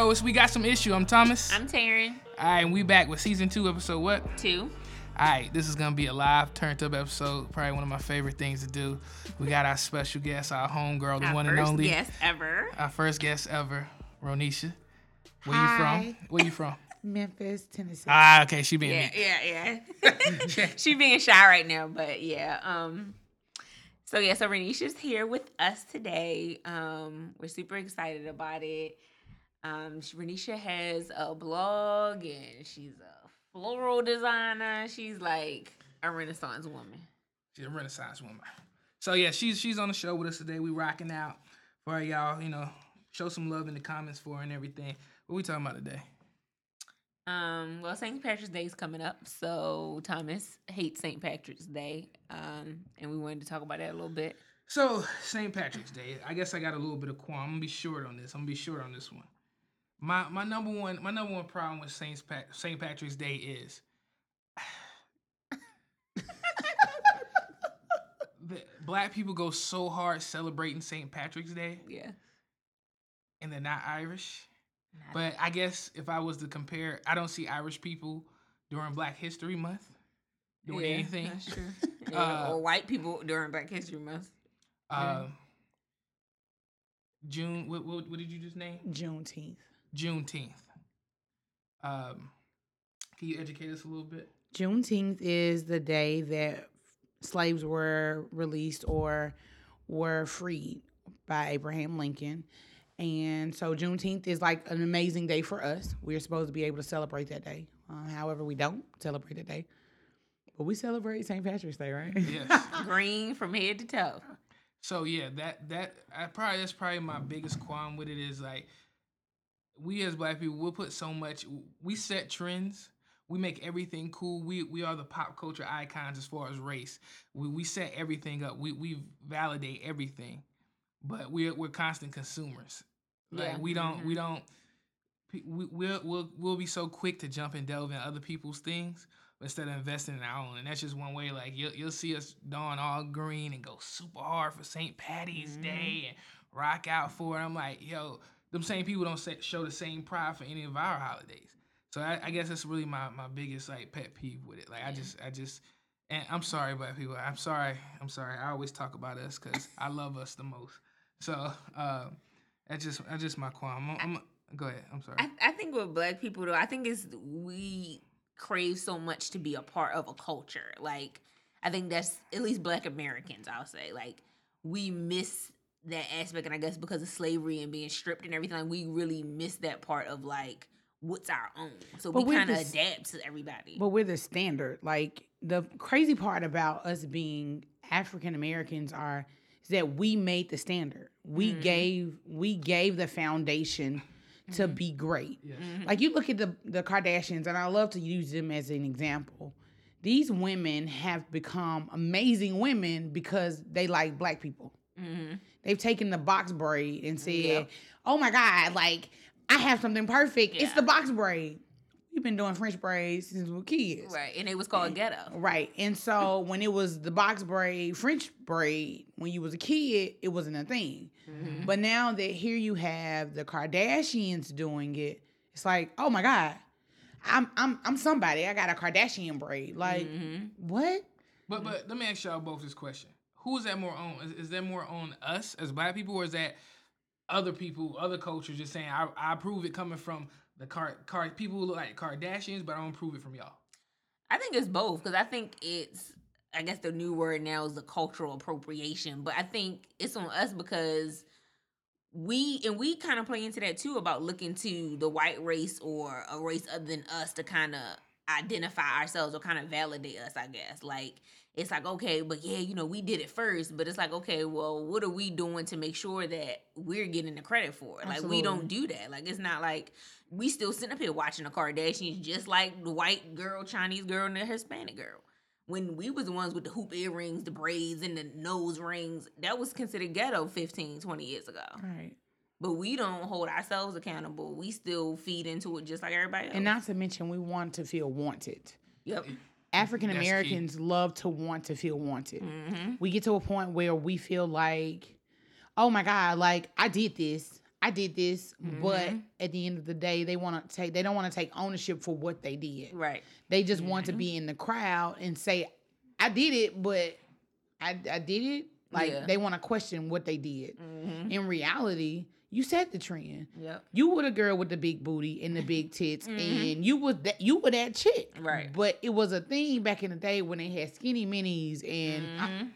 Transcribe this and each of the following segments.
show. It's We Got Some Issue. I'm Thomas. I'm Taryn. All right, and we back with season two, episode what? Two. All right, this is gonna be a live turned up episode. Probably one of my favorite things to do. We got our special guest, our homegirl, the Our one first and only, guest ever. our first guest ever, Ronisha. Where you from? Where you from? Memphis, Tennessee. Ah, okay, she being Yeah, me. yeah, yeah. she being shy right now, but yeah. Um. So yeah, so Ronisha's here with us today. Um, we're super excited about it. Um, Ronisha has a blog and she's a floral designer. She's like a Renaissance woman. She's a Renaissance woman. So yeah, she's she's on the show with us today. We rocking out for y'all. You know, show some love in the comments for her and everything. What we talking about today? Um, well, St. Patrick's Day is coming up, so Thomas hates St. Patrick's Day. Um, and we wanted to talk about that a little bit. So St. Patrick's Day. I guess I got a little bit of qualm. I'm gonna be short on this. I'm gonna be short on this one. My my number one my number one problem with Saint Pat, St. Patrick's Day is that black people go so hard celebrating St. Patrick's Day Yeah. and they're not Irish. But I guess if I was to compare, I don't see Irish people during Black History Month doing Yeah, anything. That's true. Yeah, Uh, or white people during Black History Month. Um, June. What, what what did you just name? Juneteenth. Juneteenth. Um, can you educate us a little bit? Juneteenth is the day that slaves were released or were freed by Abraham Lincoln. And so Juneteenth is like an amazing day for us. We're supposed to be able to celebrate that day. Um, however, we don't celebrate that day. But we celebrate St. Patrick's Day, right? Yes. Green from head to toe. so yeah, that that I probably that's probably my biggest qualm with it is like we as black people we'll put so much we set trends. We make everything cool. We we are the pop culture icons as far as race. We we set everything up. We we validate everything. But we're we're constant consumers. Like Yeah. we don't we Mhm. don't we, we'll, we'll we'll be so quick to jump and delve in other people's things instead of investing in our own. And that's just one way. Like you'll you'll see us don all green and go super hard for St. Patty's Mhm. Day and rock out for it. I'm like, yo, them same people don't say, show the same pride for any of our holidays. So I, I guess that's really my, my biggest like pet peeve with it. Like I just I just and I'm sorry, black people. I'm sorry. I'm sorry. I always talk about us because I love us the most. So um, that's just that's just my qualm. I'm, I'm, go ahead. I'm sorry. I, I think with black people though, I think it's we crave so much to be a part of a culture. Like I think that's at least black Americans, I'll say. Like we miss that aspect and I guess because of slavery and being stripped and everything, like, we really miss that part of like what's our own. So But we kind of adapt to everybody. But we're the standard. Like the crazy part about us being African Americans are is that we made the standard. We Mhm. gave we gave the foundation to Mhm. be great. yes. Mhm. Like you look at the the Kardashians, and I love to use them as an example. These women have become amazing women because they like black people. Mhm. They've taken the box braid and said, Yep. "Oh my God, like I have something perfect. It's the box braid." We've been doing French braids since we were kids. Right. And it was called ghetto. Right. And so when it was the box braid, French braid, when you was a kid, it wasn't a thing. Mhm. But now that here you have the Kardashians doing it, it's like, oh my God, I'm I'm I'm somebody. I got a Kardashian braid. Like, Mhm. what? But but let me ask y'all both this question: Who is that more on? Is, is that more on us as black people, or is that other people, other cultures, just saying I, I approve it coming from the car car people who look like Kardashians, but I don't approve it from y'all. I think it's both because I think it's I guess the new word now is the cultural appropriation, but I think it's on us because we and we kind of play into that too about looking to the white race or a race other than us to kind of identify ourselves or kind of validate us, I guess. Like it's like okay, but yeah, you know, we did it first, but it's like okay, well, what are we doing to make sure that we're getting the credit for it? Like we don't do that. Like it's not like we still sitting up here watching the Kardashians just like the white girl, Chinese girl, and the Hispanic girl. When we was the ones with the hoop earrings, the braids, and the nose rings, that was considered ghetto 15, 20 years ago. Right. But we don't hold ourselves accountable. We still feed into it just like everybody else. And not to mention, we want to feel wanted. yep. African Americans love to want to feel wanted. hmm We get to a point where we feel like, oh my God, like I did this. I did this, but Mhm. at the end of the day, they want to take they don't want to take ownership for what they did. Right. They just want Mm-hmm. to be in the crowd and say, "I did it," but I I did it. Like Yeah. they want to question what they did. Mm-hmm. In reality, you set the trend. Yep. You were the girl with the big booty and the big tits, Mhm. and you was that you were that chick. Right. But it was a thing back in the day when they had skinny minis and Mhm.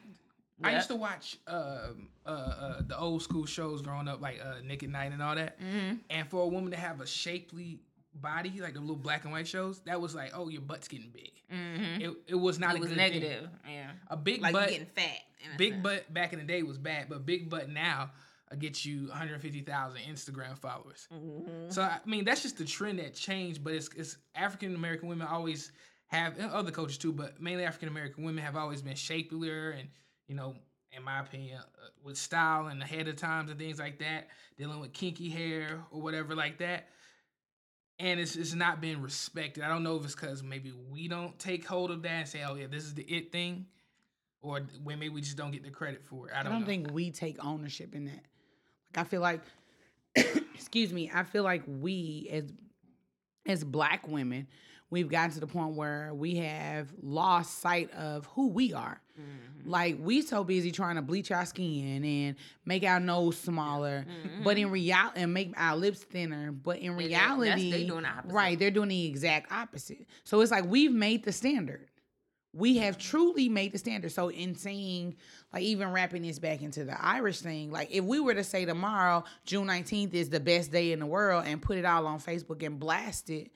I Yep. used to watch um, uh, uh, the old school shows growing up, like uh, Nick at Nite and all that. Mhm. And for a woman to have a shapely body, like the little black and white shows, that was like, oh, your butt's getting big. Mhm. It, it was not It a was good negative. Thing. Yeah. A big Like butt, getting fat. big sense. butt back in the day was bad, but big butt now uh, gets you 150,000 Instagram followers. Mhm. So I mean, that's just the trend that changed. But it's, it's African American women always have and other cultures too, but mainly African American women have always been shapelier and you know, in my opinion, uh, with style and ahead of times and things like that, dealing with kinky hair or whatever like that. And it's it's not being respected. I don't know if it's because maybe we don't take hold of that and say, "Oh yeah, this is the it thing," or when maybe we just don't get the credit for it. I I don't, don't know. think we take ownership in that. Like I feel like, excuse me, I feel like we as as black women, we've gotten to the point where we have lost sight of who we are. Mhm. Like we so busy trying to bleach our skin and make our nose smaller, but in reality, and make our lips thinner. But in reality, they doing the right, they're doing the exact opposite. So it's like we've made the standard. We have truly made the standard. So in saying, like even wrapping this back into the Irish thing, like if we were to say tomorrow, June 19th is the best day in the world and put it all on Facebook and blast it,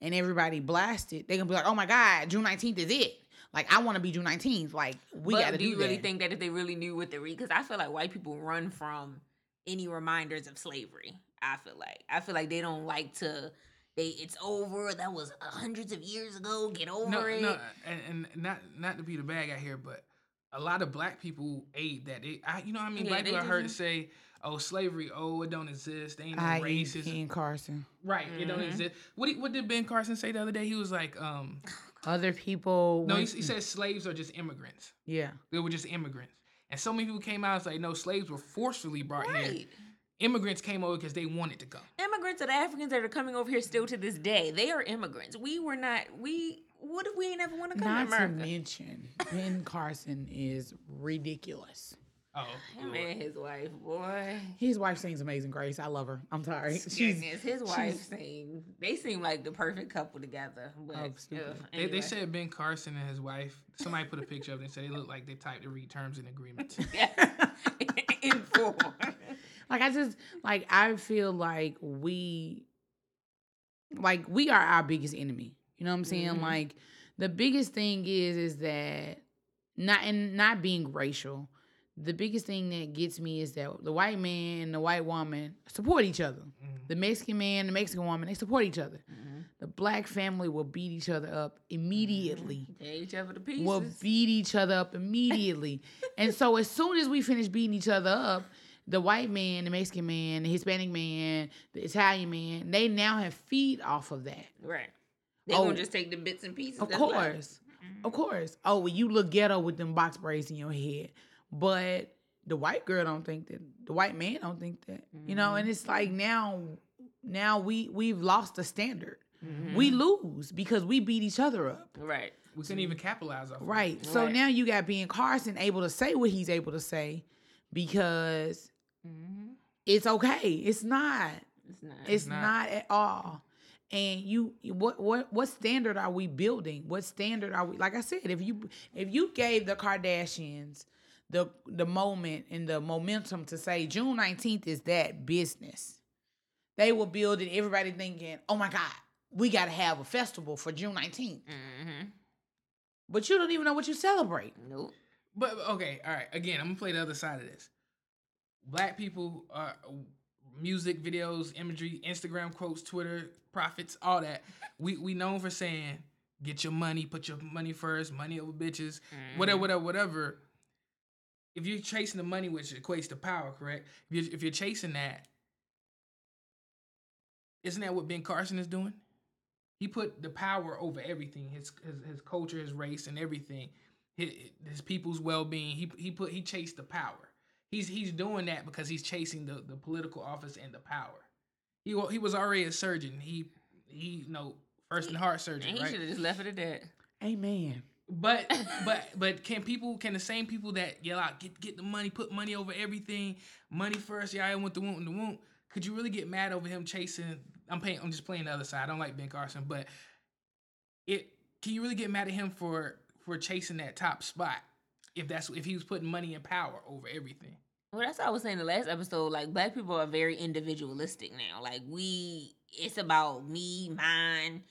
and everybody blast it, they're gonna be like, oh my God, June 19th is it. Like I want to be June 19th. Like we gotta do do, you really that. think that if they really knew what the re because I feel like white people run from any reminders of slavery. I feel like I feel like they don't like to they it's over. That was hundreds of years ago. Get over no, it. no, and, and not not to be the bad guy here, but a lot of black people ate that. They, I, you know, what I mean, Yeah, black people I heard say, "Oh, slavery, oh, it don't exist. They Ain't no I racism." Ben Carson. Right, it don't Mhm. exist. What did, what did Ben Carson say the other day? He was like, um, Other people. no, he, went- he said slaves are just immigrants. yeah. They were just immigrants. And so many people came out and say, no, slaves were forcefully brought here. Immigrants came over because they wanted to come. Immigrants are the Africans that are coming over here still to this day. They are immigrants. We were not. We what if we ain't ever want to come Not to to America? mention, Ben Carson is ridiculous. Oh, Him Lord. and his wife, boy. His wife sings Amazing Grace. I love her. I'm sorry. She's Goodness, his wife seem they seem like the perfect couple together. But Oh, stupid. ugh, They, they said Ben Carson and his wife. Somebody put a picture of them and said they look like they typed to read terms and agreements. in full. like I just like I feel like we like we are our biggest enemy. You know what I'm saying? Mhm. Like the biggest thing is is that not and not being racial. The biggest thing that gets me is that the white man and the white woman support each other. Mhm. The Mexican man, the Mexican woman, they support each other. The black family will beat each other up immediately. Tear each other to pieces. Will beat each other up immediately. and so as soon as we finish beating each other up, the white man, the Mexican man, the Hispanic man, the Italian man, they now have feed off of that. right. They Oh. gonna just take the bits and pieces. Of that's left. course. Of course. Oh, well, you look ghetto with them box braids in your head. But the white girl don't think that. The white man don't think that. You know, and it's like now now we we've lost the standard. We lose because we beat each other up. Right. We couldn't even capitalize off. of it. Right. So Right. now you got Ben Carson able to say what he's able to say because Mm-hmm. it's okay. It's not. It's not. It's not. not. at all. And you what what what standard are we building? What standard are we like I said, if you if you gave the Kardashians the the moment and the momentum to say June 19th is that business, they were building everybody thinking, Oh my God, we gotta have a festival for June 19th. mm-hmm. But you don't even know what you celebrate. Nope. But okay, all right. Again, I'm gonna play the other side of this. Black people are music videos, imagery, Instagram quotes, Twitter profits, all that. We we known for saying get your money, put your money first, money over bitches, whatever, whatever, whatever. If you're chasing the money, which equates to power, correct? If you're, if you're chasing that, isn't that what Ben Carson is doing? He put the power over everything, his his, his culture, his race, and everything his, his people's well being. He he put he chased the power. He's he's doing that because he's chasing the, the political office and the power. He he was already a surgeon. He he you know first and heart surgeon, And he right? should have just left it at that. Amen. But but but can people can the same people that yell out get get the money put money over everything money first yeah I want the want the want could you really get mad over him chasing I'm paying I'm just playing the other side I don't like Ben Carson but it can you really get mad at him for for chasing that top spot if that's if he was putting money and power over everything Well, that's what I was saying the last episode. Like black people are very individualistic now. Like we, it's about me, mine,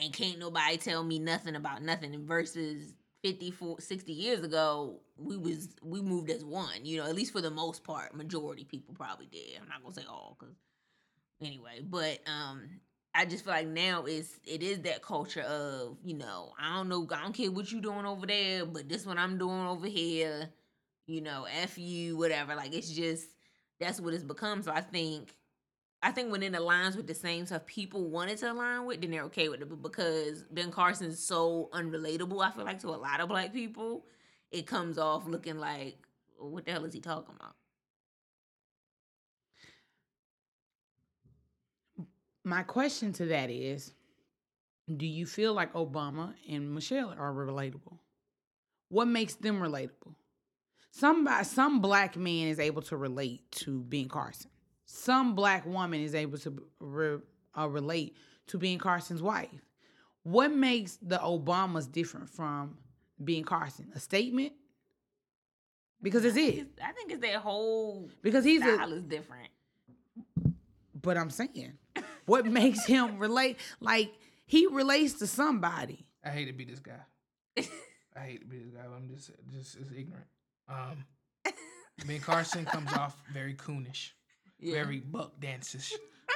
and can't nobody tell me nothing about nothing. Versus 50, 60 years ago, we was we moved as one. You know, at least for the most part, majority people probably did. I'm not gonna say all, cause anyway. But um, I just feel like now is it is that culture of you know I don't know I don't care what you doing over there, but this what I'm doing over here you know, F you, whatever. Like it's just that's what it's become. So I think I think when it aligns with the same stuff people wanted to align with, then they're okay with it. But because Ben Carson's so unrelatable, I feel like to a lot of black people, it comes off looking like, what the hell is he talking about? My question to that is Do you feel like Obama and Michelle are relatable? What makes them relatable? Somebody, some black man is able to relate to Ben Carson. Some black woman is able to re, uh, relate to Ben Carson's wife. What makes the Obamas different from Ben Carson? A statement? Because it's it. It's- I think it's that whole Because he's a, style is different. But I'm saying, what makes him relate? Like he relates to somebody. I hate to be this guy I hate to be this guy I'm just just as ignorant um Ben Carson comes off very coonish Yeah. very buck dances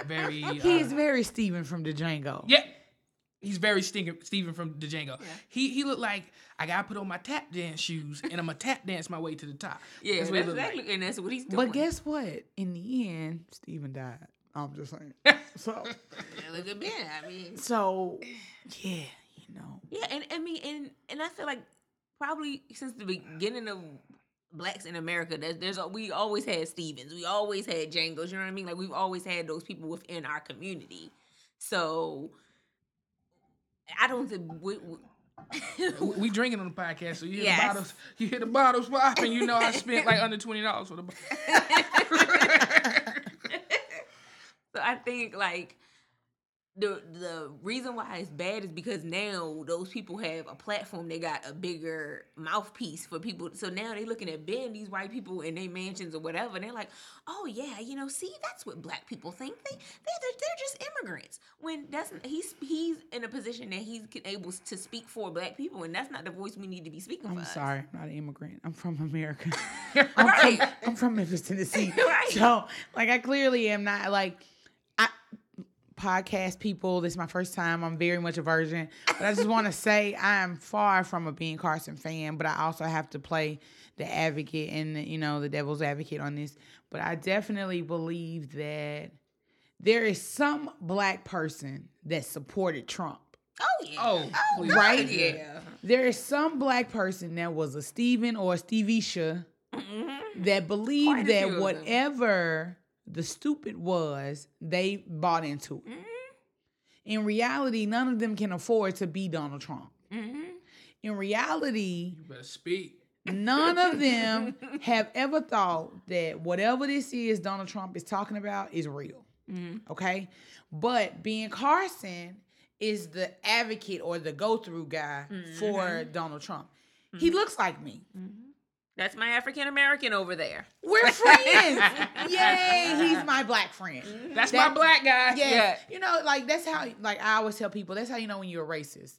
very He is uh, very Steven from the Django. Yeah. He's very Steven, Steven from the Django. Yeah. He he looked like I gotta put on my tap dance shoes and I'm gonna tap dance my way to the top. Yeah, That's that's, what he like. exactly, and that's what he's doing. But guess what? In the end, Steven died. I'm just saying. So, Yeah, look at Ben. I mean, so yeah, you know. Yeah, and I mean, and and I feel like probably since the beginning of blacks in America, there's, there's a- we always had Stevens, we always had Djangos. You know what I mean? Like we've always had those people within our community. So I don't think we. we We, drinking on the podcast, so you hear Yes. the bottles, you hear the bottles popping. You know I spent like under twenty dollars for the. so I think like the the reason why it's bad is because now those people have a platform. They got a bigger mouthpiece for people. So now they're looking at Ben, these white people in their mansions or whatever, and they're like, "Oh yeah, you know, see, that's what black people think. They they're, they're, they're just immigrants." When that's he's he's in a position that he's able to speak for black people, and that's not the voice we need to be speaking. I'm us. sorry, I'm not an immigrant. I'm from America. I'm, Right. from, I'm from Memphis, Tennessee. Right. So, like, I clearly am not like podcast people. This is my first time. I'm very much a virgin, but I just want to say I am far from a Ben Carson fan. But I also have to play the advocate and you know the devil's advocate on this. But I definitely believe that there is some black person that supported Trump. Oh yeah. Oh, please. Right? Yeah. There is some black person that was a Steven or a Stevisha Mhm. that believed that few them. whatever the stupid was, they bought into it. Mhm. In reality, none of them can afford to be Donald Trump. Mhm. In reality, You better speak. none of them have ever thought that whatever this is Donald Trump is talking about is real. Mhm. Okay. But Ben Carson is the advocate or the go through guy for Donald Trump. He looks like me. That's my African American over there. We're friends. Yay. He's my black friend. That's That- my black guy. Yeah. Yeah. You know, like that's how like I always tell people, that's how you know when you're a racist.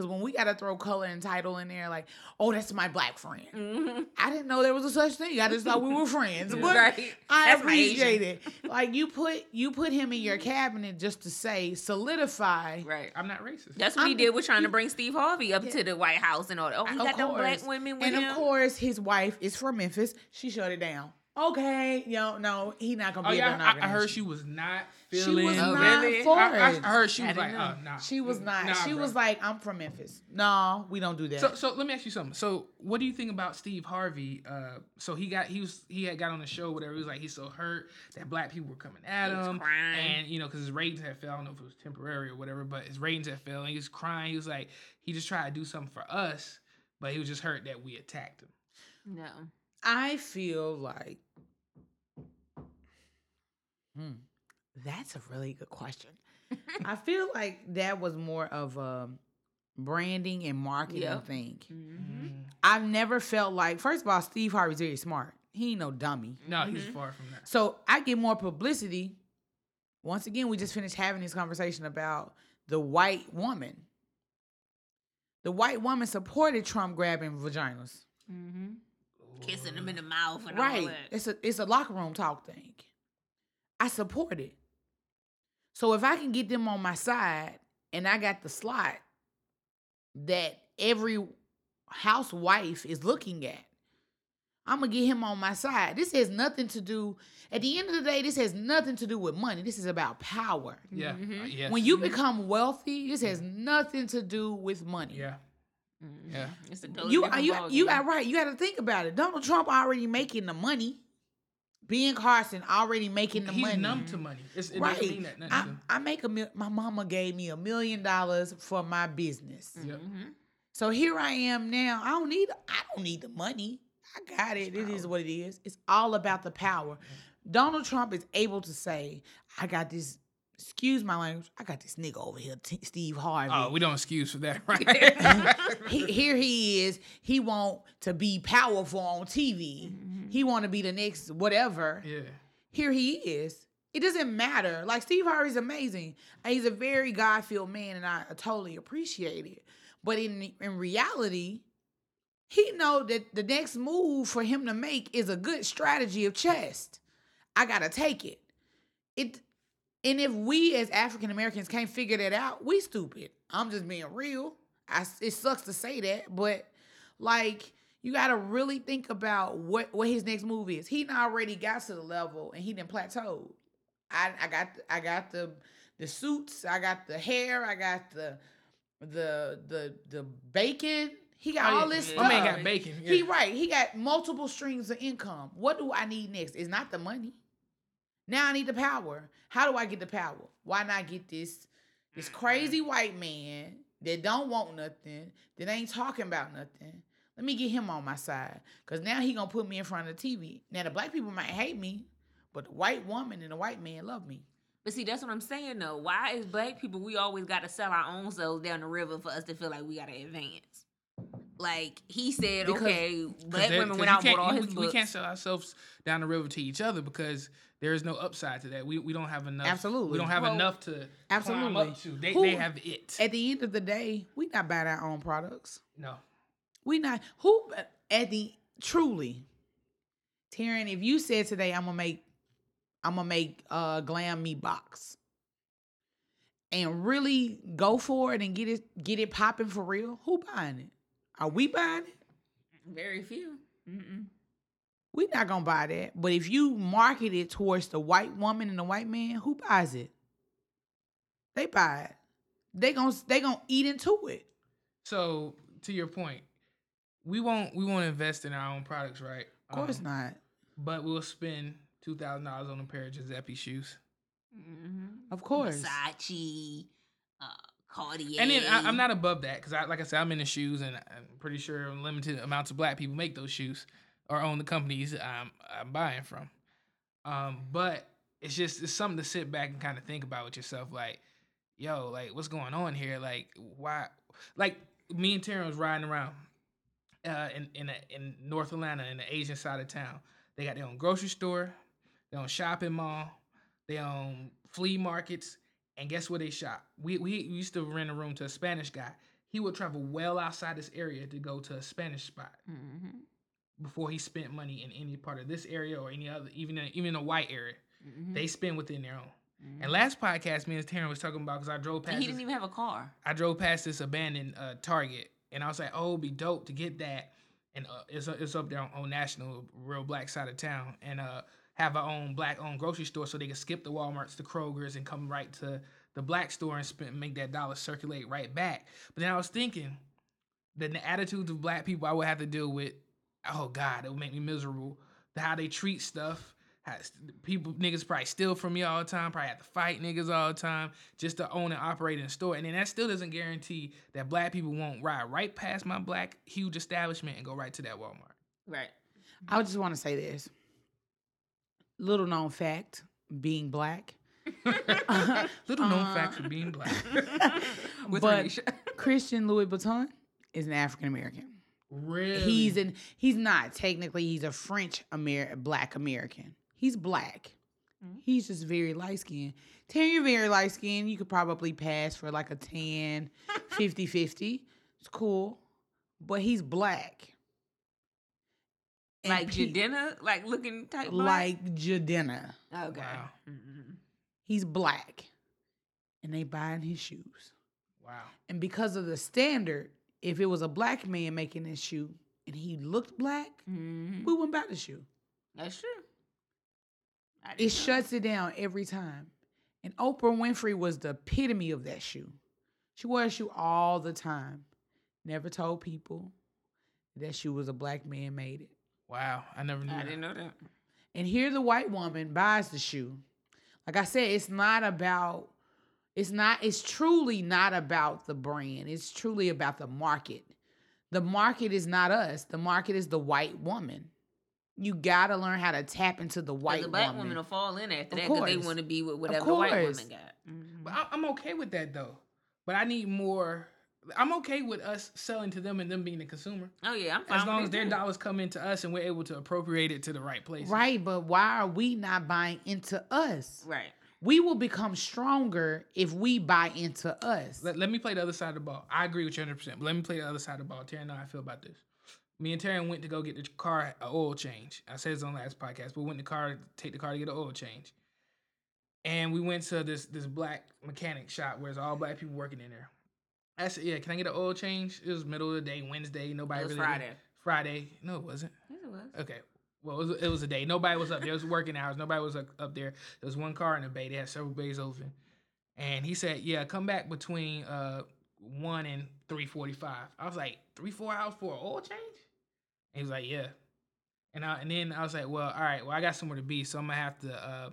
Cause when we gotta throw color and title in there, like, oh, that's my black friend. Mhm. I didn't know there was a such thing. I just thought we were friends. But Right. I That's appreciate it. Like you put you put him in your cabinet just to say solidify. Right. I'm not racist. That's what he I'm- did with trying to bring Steve Harvey up Yeah. to the White House and all that. Oh, he Of got them black women with And him. of course, his wife is from Memphis. She shut it down. Okay, yo, no, he not gonna Oh be yeah, able to I, I heard she was not She was Oh, not really? for I, I heard she was like, oh, nah. She was not. Nah, she bro. was like, I'm from Memphis. No, we don't do that. So, so let me ask you something. So, what do you think about Steve Harvey? Uh, so he got he was he had got on the show, whatever. He was like he's so hurt that black people were coming at He was him, crying. and you know because his ratings had fell. I don't know if it was temporary or whatever, but his ratings had fell, and he was crying. He was like he just tried to do something for us, but he was just hurt that we attacked him. No. I feel like, hmm, that's a really good question. I feel like that was more of a branding and marketing Yep. thing. Mm-hmm. I've never felt like, first of all, Steve Harvey's very smart. He ain't no dummy. No, he's Mhm. far from that. So I get more publicity. Once again, we just finished having this conversation about the white woman. The white woman supported Trump grabbing vaginas. Mm-hmm. Kissing them in the mouth and all Right. that. It's a it's a locker room talk thing. I support it. So if I can get them on my side and I got the slot that every housewife is looking at, I'm gonna get him on my side. This has nothing to do. At the end of the day, this has nothing to do with money. This is about power. Yeah, Mhm. uh, yes. When you become wealthy, this has nothing to do with money. yeah, Mhm. Yeah. It's a totally You different you you got right. You got to think about it. Donald Trump already making the money. Ben Carson already making the he's money. numb to money. It's, it right. doesn't mean that nothing I. I make a mil- my mama gave me a million dollars for my business. Yep. Mhm. So here I am now. I don't need I don't need the money. I got it. It is what it is. It's all about the power. Donald Trump is able to say, I got this, excuse my language, I got this nigga over here, T- Steve Harvey. Oh, we don't excuse for that, right? he, here he is. He want to be powerful on TV. Mm-hmm. He want to be the next whatever. yeah. Here he is. It doesn't matter. Like Steve Harvey's amazing. He's a very God-filled man, and I totally appreciate it. But in in reality, he know that the next move for him to make is a good strategy of chess. I gotta take it. It and if we as African Americans can't figure that out, we stupid. I'm just being real. I, it sucks to say that, but like you got to really think about what what his next move is. He already got to the level and he didn't plateau. I I got I got the the suits, I got the hair, I got the the the the bacon. He got Oh, all yeah. this My stuff. man got bacon. Yeah. He right. He got multiple streams of income. What do I need next? It's not the money. Now I need the power. How do I get the power? Why not get this this Mm-hmm. crazy white man that don't want nothing, that ain't talking about nothing? Let me get him on my side. Cause now he gonna put me in front of the TV. Now the black people might hate me, but the white woman and the white man love me. But see, that's what I'm saying though. Why is black people we always got to sell our own selves down the river for us to feel like we got to advance? Like he said, Because- okay, 'Cause black women went out and bought all we- his we, books. can't sell ourselves down the river to each other because there is no upside to that. We we don't have enough. Absolutely. We don't have Well, enough to climb absolutely. up to. They Who- they have it. At the end of the day, we not buying our own products. no. We not who at the truly, Taryn. If you said today, I'm gonna make, I'm gonna make uh glam me box, and really go for it and get it get it popping for real. Who buying it? Are we buying it? Very few. Mm-mm. we not gonna buy that. But if you market it towards the white woman and the white man, who buys it? They buy it. They gon' they gonna eat into it. So to your point, we won't we won't invest in our own products, right? Of course Um, not. But we'll spend two thousand dollars on a pair of Giuseppe shoes. Mm-hmm. Of course. Versace, Cartier. And then I, I'm not above that because, I, like I said, I'm in the shoes, and I'm pretty sure limited amounts of black people make those shoes or own the companies I'm, I'm buying from. Um, but it's just it's something to sit back and kind of think about with yourself, like, yo, like what's going on here? Like, why? Like me and Taryn was riding around uh, in in a, in North Atlanta in the Asian side of town. They got their own grocery store, their own shopping mall, their own flea markets, and guess where they shop? We, we used to rent a room to a Spanish guy. He would travel well outside this area to go to a Spanish spot Mm-hmm. before he spent money in any part of this area or any other, even in, even a white area. Mm-hmm. They spend within their own. And last podcast, me and Taryn was talking about because I drove past. He didn't even have a car. I drove past this abandoned uh, Target, and I was like, "Oh, it'd be dope to get that." and uh, it's it's up there on, on national, real black side of town, and uh have our own black owned grocery store, so they can skip the WalMarts, the Krogers, and come right to the black store and spend make that dollar circulate right back. But then I was thinking, the, the attitudes of black people I would have to deal with. Oh God, it would make me miserable. How they treat stuff. People niggas probably steal from me all the time. Probably have to fight niggas all the time just to own and operate in a store. And then that still doesn't guarantee that black people won't ride right past my black huge establishment and go right to that Walmart. Right. I just want to say this. Little known fact, being black. Little known Uh, facts of being black. With But- Ronisha. Christian Louis Vuitton is an African American. really? He's an he's not technically he's a French Amer black American. He's black. Mhm. He's just very light skinned. Terry, you're very light skinned. You could probably pass for like a 10, 50 50. It's cool. But he's black. And like pe- Jidenna, like looking type. black? Like Jidenna. Okay. Wow. Mhm. He's black. And they buying his shoes. wow. And because of the standard, if it was a black man making this shoe and he looked black, Mhm. we wouldn't buy the shoe. That's true. It know. shuts it down every time. And Oprah Winfrey was the epitome of that shoe. She wore a shoe all the time. Never told people that shoe was a black man made it. Wow. I never knew. That I that. didn't know that. And here the white woman buys the shoe. Like I said, it's not about it's not it's truly not about the brand. It's truly about the market. The market is not us. The market is the white woman. You gotta learn how to tap into the White white the black woman. woman will fall in after Of that because they want to be with whatever the white woman got. Mhm. But I- I'm okay with that though. But I need more. I'm okay with us selling to them and them being the consumer, Oh yeah, I'm fine. as long as their too. dollars come into us and we're able to appropriate it to the right place. Right, but why are we not buying into us? Right. We will become stronger if we buy into us. Let, let me play the other side of the ball. I agree with you 100. percent But let me play the other side of the ball. Terry, know how I feel about this. Me and Terry went to go get the car a oil change. I said this on last podcast, but went in the car take the car to get an oil change. And we went to this this black mechanic shop where it's all black people working in there. I said, "Yeah, can I get an oil change?" It was middle of the day, Wednesday. Nobody It was really Friday. Friday. No, it wasn't. Yes, it was. Okay. Well, it was, it was a day. Nobody was up there. It was working hours. Nobody was up, up there. There was one car in the bay. They had several bays open. And he said, "Yeah, come back between uh one and three forty-five. I was like, three four hours for an oil change. And he was like, "Yeah." And I, and then I was like, "Well, all right. Well, I got somewhere to be, so I'm gonna have to." Uh,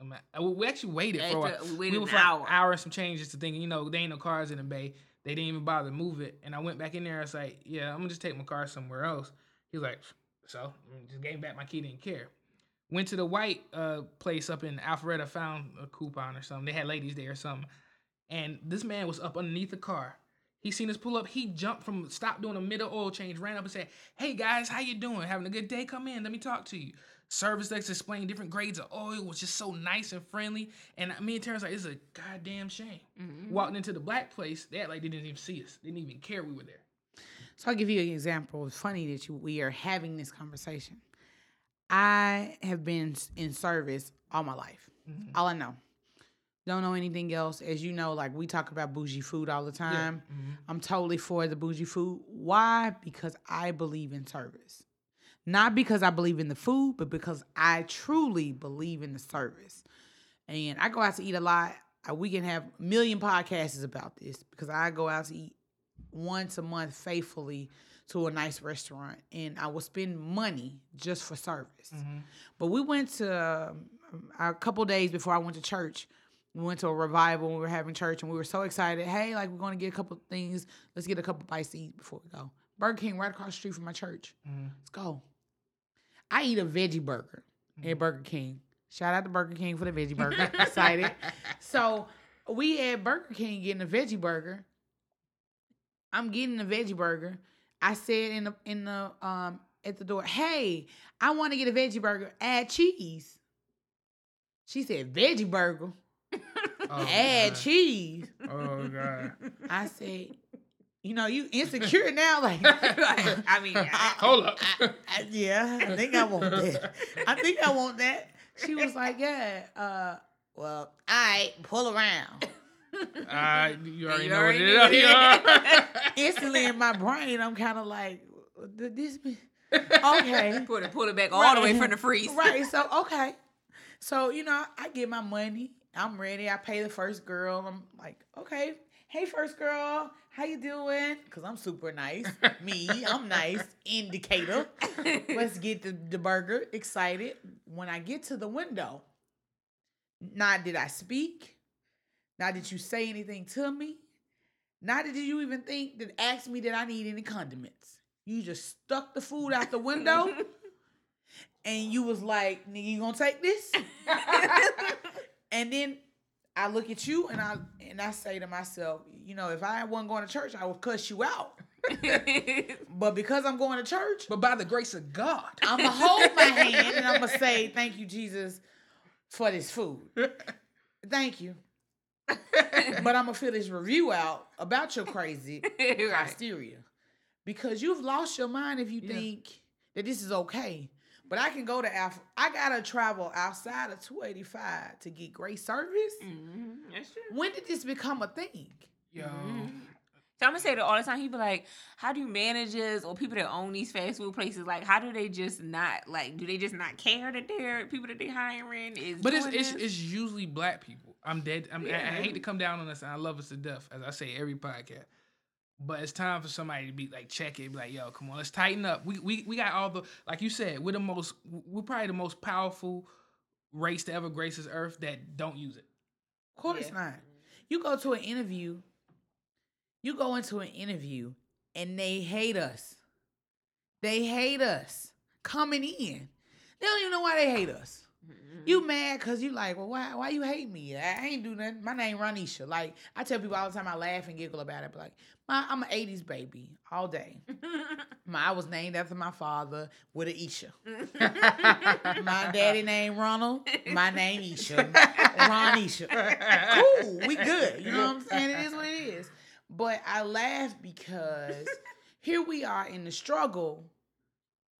I'm gonna- uh, we actually waited for. a After- we waited an for hour. hour and some changes to thinking, you know, they ain't no cars in the bay. They didn't even bother to move it. And I went back in there. I was like, yeah, I'm gonna just take my car somewhere else. He was like, so just gave back my key, didn't care. Went to the white uh, place up in Alpharetta, found a coupon or something. They had ladies there or something. And this man was up underneath the car. He seen us pull up. He jumped from stopped doing a middle oil change, ran up and said, "Hey guys, how you doing? Having a good day? Come in, let me talk to you." Service that's explaining different grades of oil was just so nice and friendly. And me and Terrence like, "It's a goddamn shame." Mhm. Walked into the black place, they act like they didn't even see us. They didn't even care we were there. So I'll give you an example. It's funny that you, we are having this conversation. I have been in service all my life. Mhm. All I know. Don't know anything else. As you know, like we talk about bougie food all the time. Mhm. I'm totally for the bougie food. Why? Because I believe in service. Not because I believe in the food, but because I truly believe in the service. And I go out to eat a lot. Uh, We can have a million podcasts about this because I go out to eat once a month faithfully to a nice restaurant and I will spend money just for service. Mhm. But we went to um, a couple days before I went to church. We went to a revival and we were having church and we were so excited. Hey, like we're going to get a couple things. Let's get a couple bites to eat before we go. Burger King right across the street from my church. Mhm. Let's go. I eat a veggie burger Mm-hmm. at Burger King. Shout out to Burger King for the veggie burger. excited. So we at Burger King getting a veggie burger. I'm getting a veggie burger. I said in the in the um at the door, hey, I want to get a veggie burger. Add cheese. She said veggie burger. Oh, add God. cheese. Oh god. I said, you know, you insecure now, like. I mean, I, Hold up. I- I- yeah, I think I want that. I think I want that. She was like, yeah. Uh, well, all right, pull around. Uh, you already You know already what it knew is. it. Instantly in my brain, I'm kind of like, th- this be- okay. Put it, pull it back all the way from the freeze. Right. So okay. So you know, I get my money. I'm ready. I pay the first girl. I'm like, okay, hey, first girl, how you doing? Cause I'm super nice. Me, I'm nice. Indicator. Let's get the, the burger. Excited. When I get to the window, not did I speak. Not did you say anything to me. Not did you even think that ask me did I need any condiments. You just stuck the food out the window and you was like, nigga, you gonna take this? and then I look at you and I and I say to myself, you know, if I wasn't going to church, I would cuss you out. But because I'm going to church, But by the grace of God. I'm gonna hold my hand and I'm gonna say, "Thank you, Jesus, for this food. Thank you." But I'm gonna fill this review out about your crazy right. hysteria because you've lost your mind if you Yeah. think that this is okay. But I can go to Af- I gotta travel outside of 285 to get great service. Mhm, That's true. When did this become a thing? Yo. Mhm. Thomas say that all the time. He be like, "How do managers or people that own these fast food places like? How do they just not like? Do they just not care that they're people that they're hiring? Is But it's it's it's usually black people. I'm dead. I'm, I, I hate to come down on us, and I love us to death, as I say every podcast. But it's time for somebody to be like check it, be like, yo, come on, let's tighten up. We we we got all the like you said, we're the most we're probably the most powerful race to ever grace this earth that don't use it. Of course Yeah. not. You go to an interview, you go into an interview and they hate us. They hate us coming in. They don't even know why they hate us. Mhm. You mad because you like, well, why why you hate me? I ain't do nothing. My name Ronisha. Like I tell people all the time, I laugh and giggle about it. But like, my, I'm an '80s baby all day. My, I was named after my father with an Isha. My daddy named Ronald. My name Isha. Ronisha. Cool. We good. You know what I'm saying? It is what it is. But I laugh because here we are in the struggle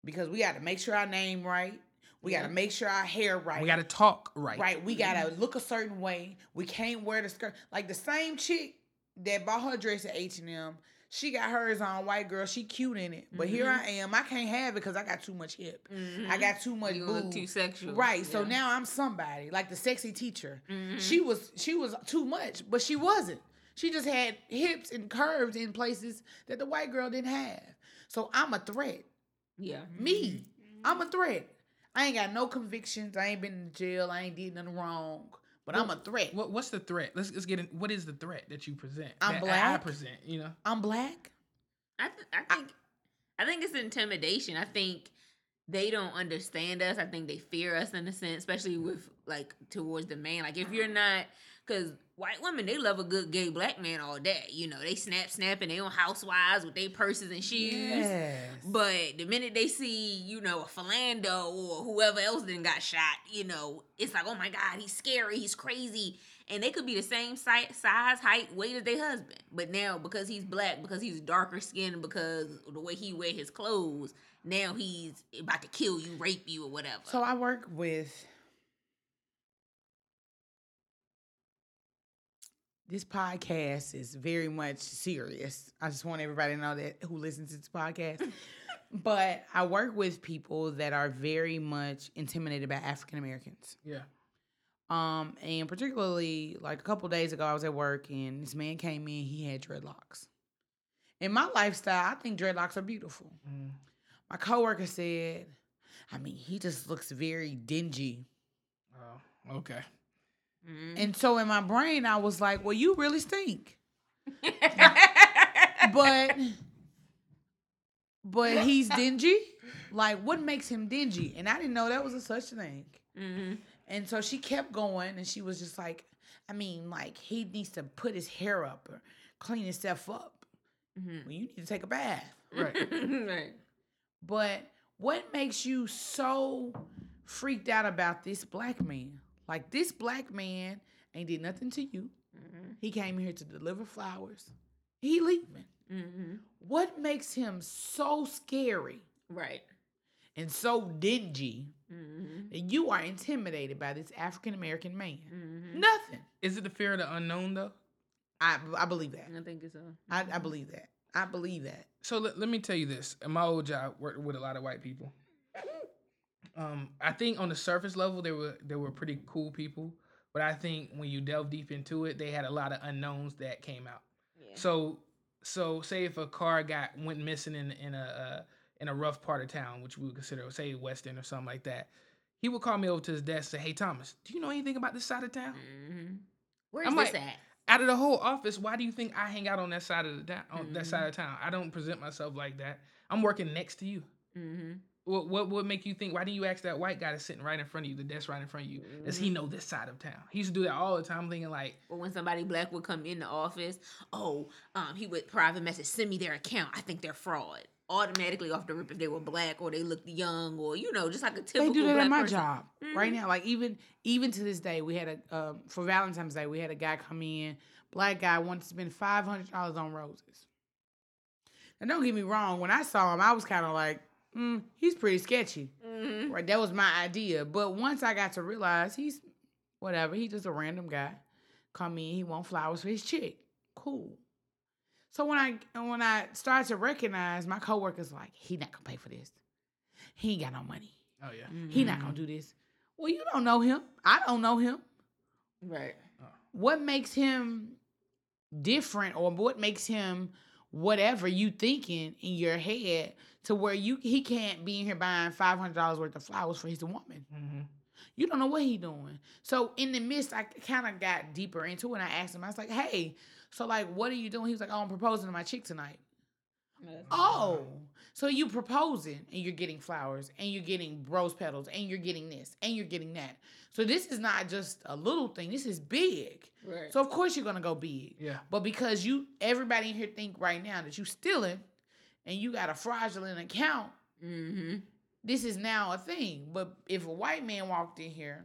because we got to make sure our name right. We gotta make sure our hair right. We got to talk right. Right. We gotta look a certain way. We can't wear the skirt. Like the same chick that bought her dress at H and M. She got hers on. White girl. She cute in it. But here I am. I can't have it because I got too much hip. I Mhm. got too much you look too sexual, Right. So now I'm somebody like the sexy teacher. Mhm. She was she was too much, but she wasn't. She just had hips and curves in places that the white girl didn't have. So I'm a threat. yeah, Me. I'm a threat. I ain't got no convictions. I ain't been in jail. I ain't did nothing wrong. But I'm a threat. What what's the threat? Let's let's get in. What is the threat that you present? I'm that I black. present. You know. I'm black. I th- I think I think it's intimidation. I think they don't understand us. I think they fear us in a sense, especially with like towards the man. Like if you're not, because white women they love a good gay black man all day. You know they snap snapping they on housewives with their purses and shoes. Yes. But the minute they see, you know, a Philando or whoever else then got shot, you know, it's like, oh my God, he's scary, he's crazy. And they could be the same size, size height, weight as their husband. But now, because he's black, because he's darker skinned, because the way he wear his clothes, now he's about to kill you, rape you, or whatever. So I work with this podcast is very much serious. I just want everybody to know that who listens to this podcast. but I work with people that are very much intimidated by African Americans. Yeah. Um, and particularly like a couple days ago, I was at work and this man came in. He had dreadlocks. In my lifestyle, I think dreadlocks are beautiful. Mm. My coworker said, I mean, he just looks very dingy. Oh. Okay. Mhm. And so in my brain, I was like, well, you really stink. But but he's dingy. Like, what makes him dingy? And I didn't know that was a such thing. Mhm. And so she kept going and she was just like, I mean, like, he needs to put his hair up or clean himself up. Mhm. Well, you need to take a bath. Right. right. But what makes you so freaked out about this black man? Like this black man ain't did nothing to you. Mhm. He came here to deliver flowers. He leaving. Mhm. What makes him so scary Right. and so dingy Mhm. that you are intimidated by this African American man? Mhm. Nothing. Is it the fear of the unknown though? I I believe that. I think it's a. I, I believe that. I believe that. So let, let me tell you this. In my old job, worked with a lot of white people. Um, I think on the surface level, they were they were pretty cool people, but I think when you delve deep into it, they had a lot of unknowns that came out. Yeah. So so say if a car got went missing in in a uh, in a rough part of town, which we would consider say Western or something like that, he would call me over to his desk and say, "Hey Thomas, do you know anything about this side of town?" hmm Where's I'm this like- at? Out of the whole office, why do you think I hang out on that side of the town? On that Mhm. side of town, I don't present myself like that. I'm working next to you. hmm What what would make you think? Why didn't you ask that white guy that's sitting right in front of you, the desk right in front of you? Does Mm-hmm. he know this side of town? He used to do that all the time. I'm thinking like, Or when somebody black would come in the office, oh, um, he would private message, send me their account. I think they're fraud. Automatically off the rip if they were black or they looked young or you know just like a typical They do that at my person. job right Mhm. now. Like even even to this day, we had a uh, for Valentine's Day, we had a guy come in, black guy wanted to spend five hundred dollars on roses. Now don't get me wrong, when I saw him, I was kind of like, mm, he's pretty sketchy. Mhm. Right, that was my idea. But once I got to realize he's whatever, he's just a random guy. Come in, he want flowers for his chick. Cool. So when I when I started to recognize my coworkers like, he not gonna pay for this. He ain't got no money. oh yeah, He not gonna do this. Well, you don't know him. I don't know him. Right. What makes him different or what makes him whatever you thinking in your head to where you he can't be in here buying five hundred dollars worth of flowers for his woman. hmm You don't know what he doing. So in the midst, I kind of got deeper into it. And I asked him, I was like, "Hey, so like, what are you doing?" He was like, "Oh, I'm proposing to my chick tonight." Oh, so you proposing and you're getting flowers and you're getting rose petals and you're getting this and you're getting that. So this is not just a little thing. This is big. Right. So of course you're gonna go big. yeah, But because you, everybody in here think right now that you stealing and you got a fraudulent account, mm-hmm. this is now a thing. But if a white man walked in here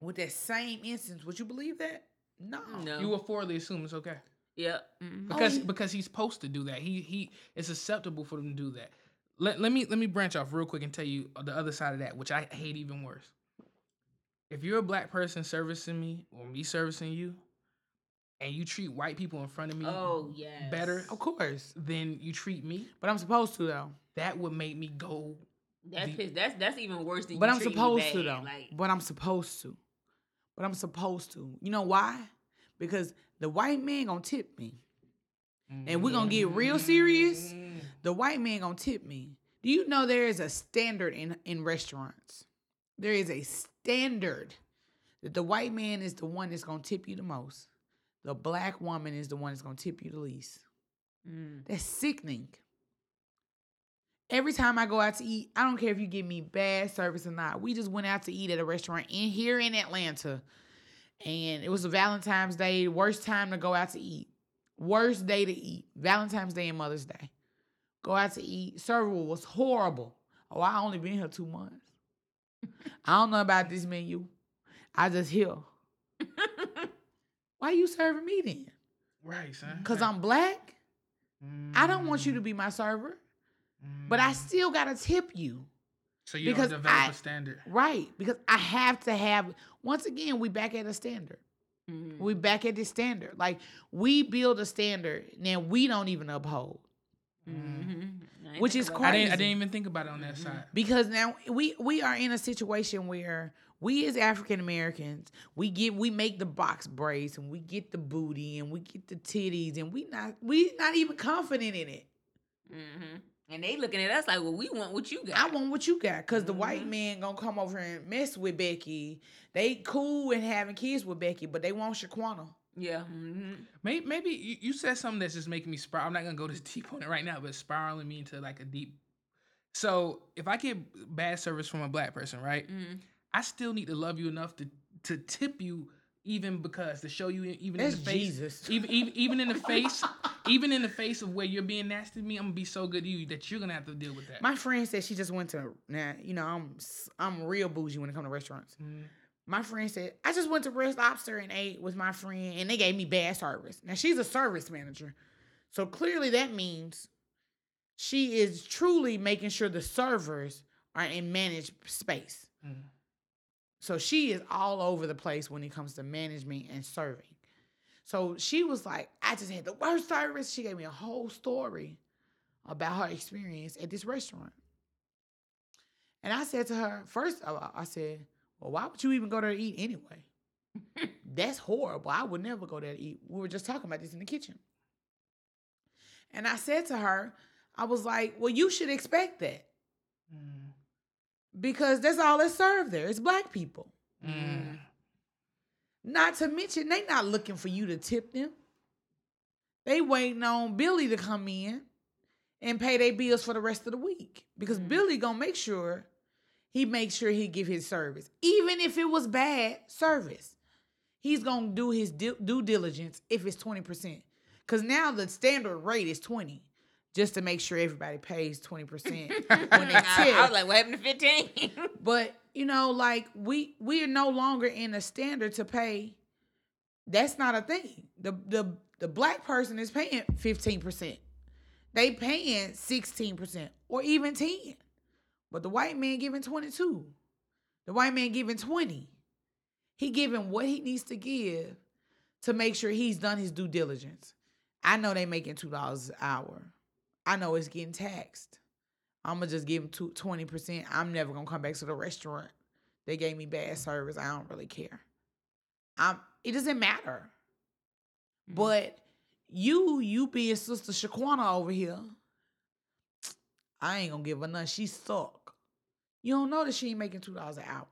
with that same instance, would you believe that? No. No. you will forwardly assume it's okay Yep. mhm. because yeah. because he's supposed to do that. He he it's acceptable for them to do that. Let, let me let me branch off real quick and tell you the other side of that, which I hate even worse. If you're a black person servicing me or me servicing you, and you treat white people in front of me Oh yeah. better Of course. than you treat me, But I'm supposed to though. that would make me go. That's the- piss- that's that's even worse than. But you I'm treat me supposed to though. Like But I'm supposed to. But I'm supposed to. You know why? Because the white man gonna tip me. And we're gonna get real serious. Mm. The white man gonna tip me. Do you know there is a standard in in restaurants? There is a standard that the white man is the one that's gonna tip you the most. The black woman is the one that's gonna tip you the least. Mm. That's sickening. Every time I go out to eat, I don't care if you give me bad service or not. We just went out to eat at a restaurant in here in Atlanta. And it was a Valentine's Day, worst time to go out to eat. Worst day to eat. Valentine's Day and Mother's Day. Go out to eat. Server was horrible. Oh, I only been here two months. I don't know about this menu. I just here. Why you serving me then? Right, son. Cause I'm black? I don't want you Mm. to be my server, but I still gotta tip you. So you because don't develop I- a standard. Right. Because I have to have once again, we back at a standard. Mhm. We back at the standard. Like we build a standard, now we don't even uphold. Mhm. Which is about I didn't. I didn't even think about it on that side. Because now we we are in a situation where we as African Americans, we get we make the box braids and we get the booty and we get the titties and we not we not even confident in it. And they looking at us like, well, we want what you got. I want what you got, cause the white man gonna come over and mess with Becky. They cool and having kids with Becky, but they want Shaquana. Yeah. hmm Maybe, maybe you, you said something that's just making me spiral. I'm not gonna go this deep on it right now, but spiraling me into like a deep. So if I get bad service from a black person, right, hmm I still need to love you enough to to tip you, even because to show you even That's in the face, Jesus. even even even in the face, even in the face of where you're being nasty to me, I'm gonna be so good to you that you're gonna have to deal with that. My friend said she just went to now. You know, I'm I'm real bougie when it comes to restaurants. Mhm. My friend said I just went to Red Lobster and ate with my friend, and they gave me bad service. Now she's a service manager, so clearly that means she is truly making sure the servers are in managed space. Mhm. So she is all over the place when it comes to management and serving. So she was like, I just had the worst service. She gave me a whole story about her experience at this restaurant. And I said to her, first of all, I said, Well, why would you even go there to eat anyway? That's horrible. I would never go there to eat. We were just talking about this in the kitchen. And I said to her, I was like, Well, you should expect that. Because that's all that's served there. It's black people. Mm. Not to mention, they not looking for you to tip them. They waiting on Billy to come in and pay their bills for the rest of the week because Mhm. Billy gonna make sure he makes sure he give his service, even if it was bad service. He's gonna do his due diligence if it's twenty percent, because now the standard rate is twenty, just to make sure everybody pays twenty percent when they tip. I was like, what happened to 15? But you know, like we we are no longer in a standard to pay. That's not a thing. The the the black person is paying fifteen percent. They paying sixteen percent or even ten. But the white man giving twenty two. The white man giving twenty. He giving what he needs to give to make sure he's done his due diligence. I know they making two dollars an hour. I know it's getting taxed. I'm gonna just give them two, 20%. I'm never gonna come back to the restaurant. They gave me bad service. I don't really care. I'm it doesn't matter. Mm-hmm. But you, you being Sister Shaquana over here, I ain't gonna give her none. She suck. You don't know that she ain't making two dollars an hour.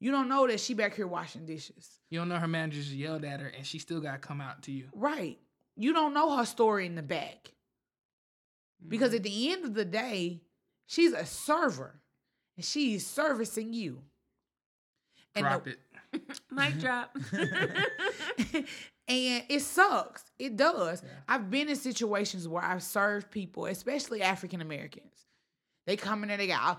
You don't know that she back here washing dishes. You don't know her manager yelled at her and she still got to come out to you. Right. You don't know her story in the back. Because mm-hmm. at the end of the day, she's a server and she's servicing you. And Drop the- it. Mic drop. and it sucks. It does. Yeah. I've been in situations where I've served people, especially African Americans. They come in and they go,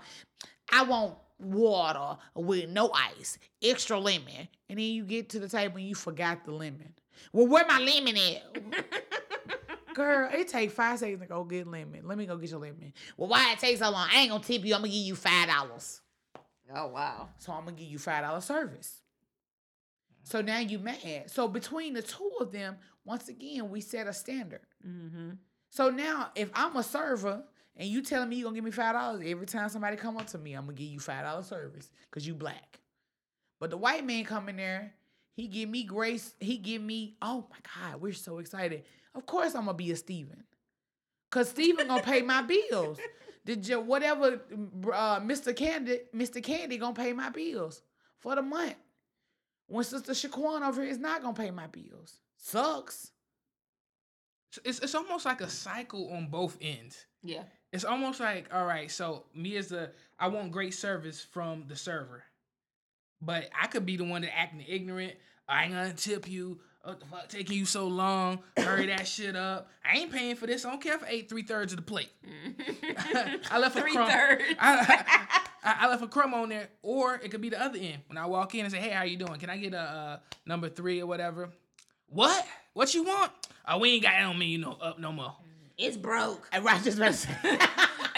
I want water with no ice, extra lemon. And then you get to the table and you forgot the lemon. Well, where my lemon at? Girl, it take five seconds to go get lemon. Let me go get your lemon. Well, why it take so long? I ain't gonna tip you. I'm gonna give you five dollars. oh, wow. So I'm gonna give you five dollar service. So now you mad. So between the two of them, once again, we set a standard. Mm-hmm. So now if I'm a server and you telling me you gonna give me five dollars every time somebody come up to me, I'm gonna give you five dollar service because you black. But the white man come in there, he give me grace, he give me, oh my God, we're so excited. Of course I'm gonna be a Steven. Cause Steven gonna pay my bills. Did you whatever uh, Mr. Candy, Mr. Candy gonna pay my bills for the month. When Sister Shaquan over here is not gonna pay my bills. Sucks. It's, it's almost like a cycle on both ends. Yeah. It's almost like, all right, so me as the, I want great service from the server. But I could be the one that acting ignorant. I ain't gonna tip you. What the fuck taking you so long? Hurry that shit up. I ain't paying for this. I don't care if I ate three thirds of the plate. I left a crumb. I, I, I left a crumb on there, or it could be the other end. When I walk in and say, "Hey, how you doing? Can I get a uh, number three or whatever?" What? What you want? Oh, we ain't got it on me, you know, up no more. it's broke. I just to say,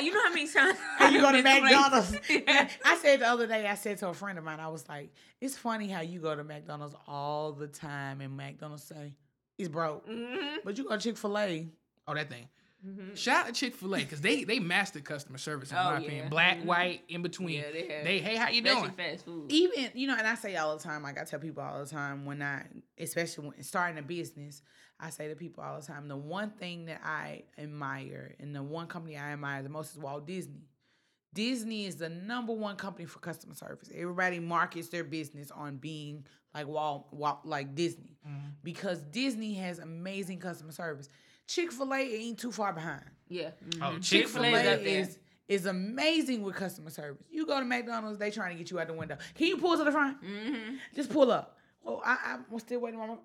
you know how many times you go to McDonald's. Yeah. I said the other day, I said to a friend of mine, I was like, it's funny how you go to McDonald's all the time and McDonald's say, it's broke. Mhm. But you go to Chick fil A. Oh, that thing. Mhm. Shout out to Chick Fil A because they they mastered customer service in Oh, my yeah. opinion. Black, Mhm. white, in between. Yeah, they have. They hey, how you doing? fast food. Even, you know, and I say all the time, like I tell people all the time when I, especially when starting a business, I say to people all the time, the one thing that I admire and the one company I admire the most is Walt Disney. Disney is the number one company for customer service. Everybody markets their business on being like Walt, Walt like Disney Mhm. because Disney has amazing customer service. Chick Fil A ain't too far behind. Yeah. Oh, mhm. Chick-fil-A Chick-fil-A Chick-fil-A up there. is is amazing with customer service. You go to McDonald's, they trying to get you out the window. Can you pull to the front? Mhm. Just pull up. Well, I, I'm still waiting on my.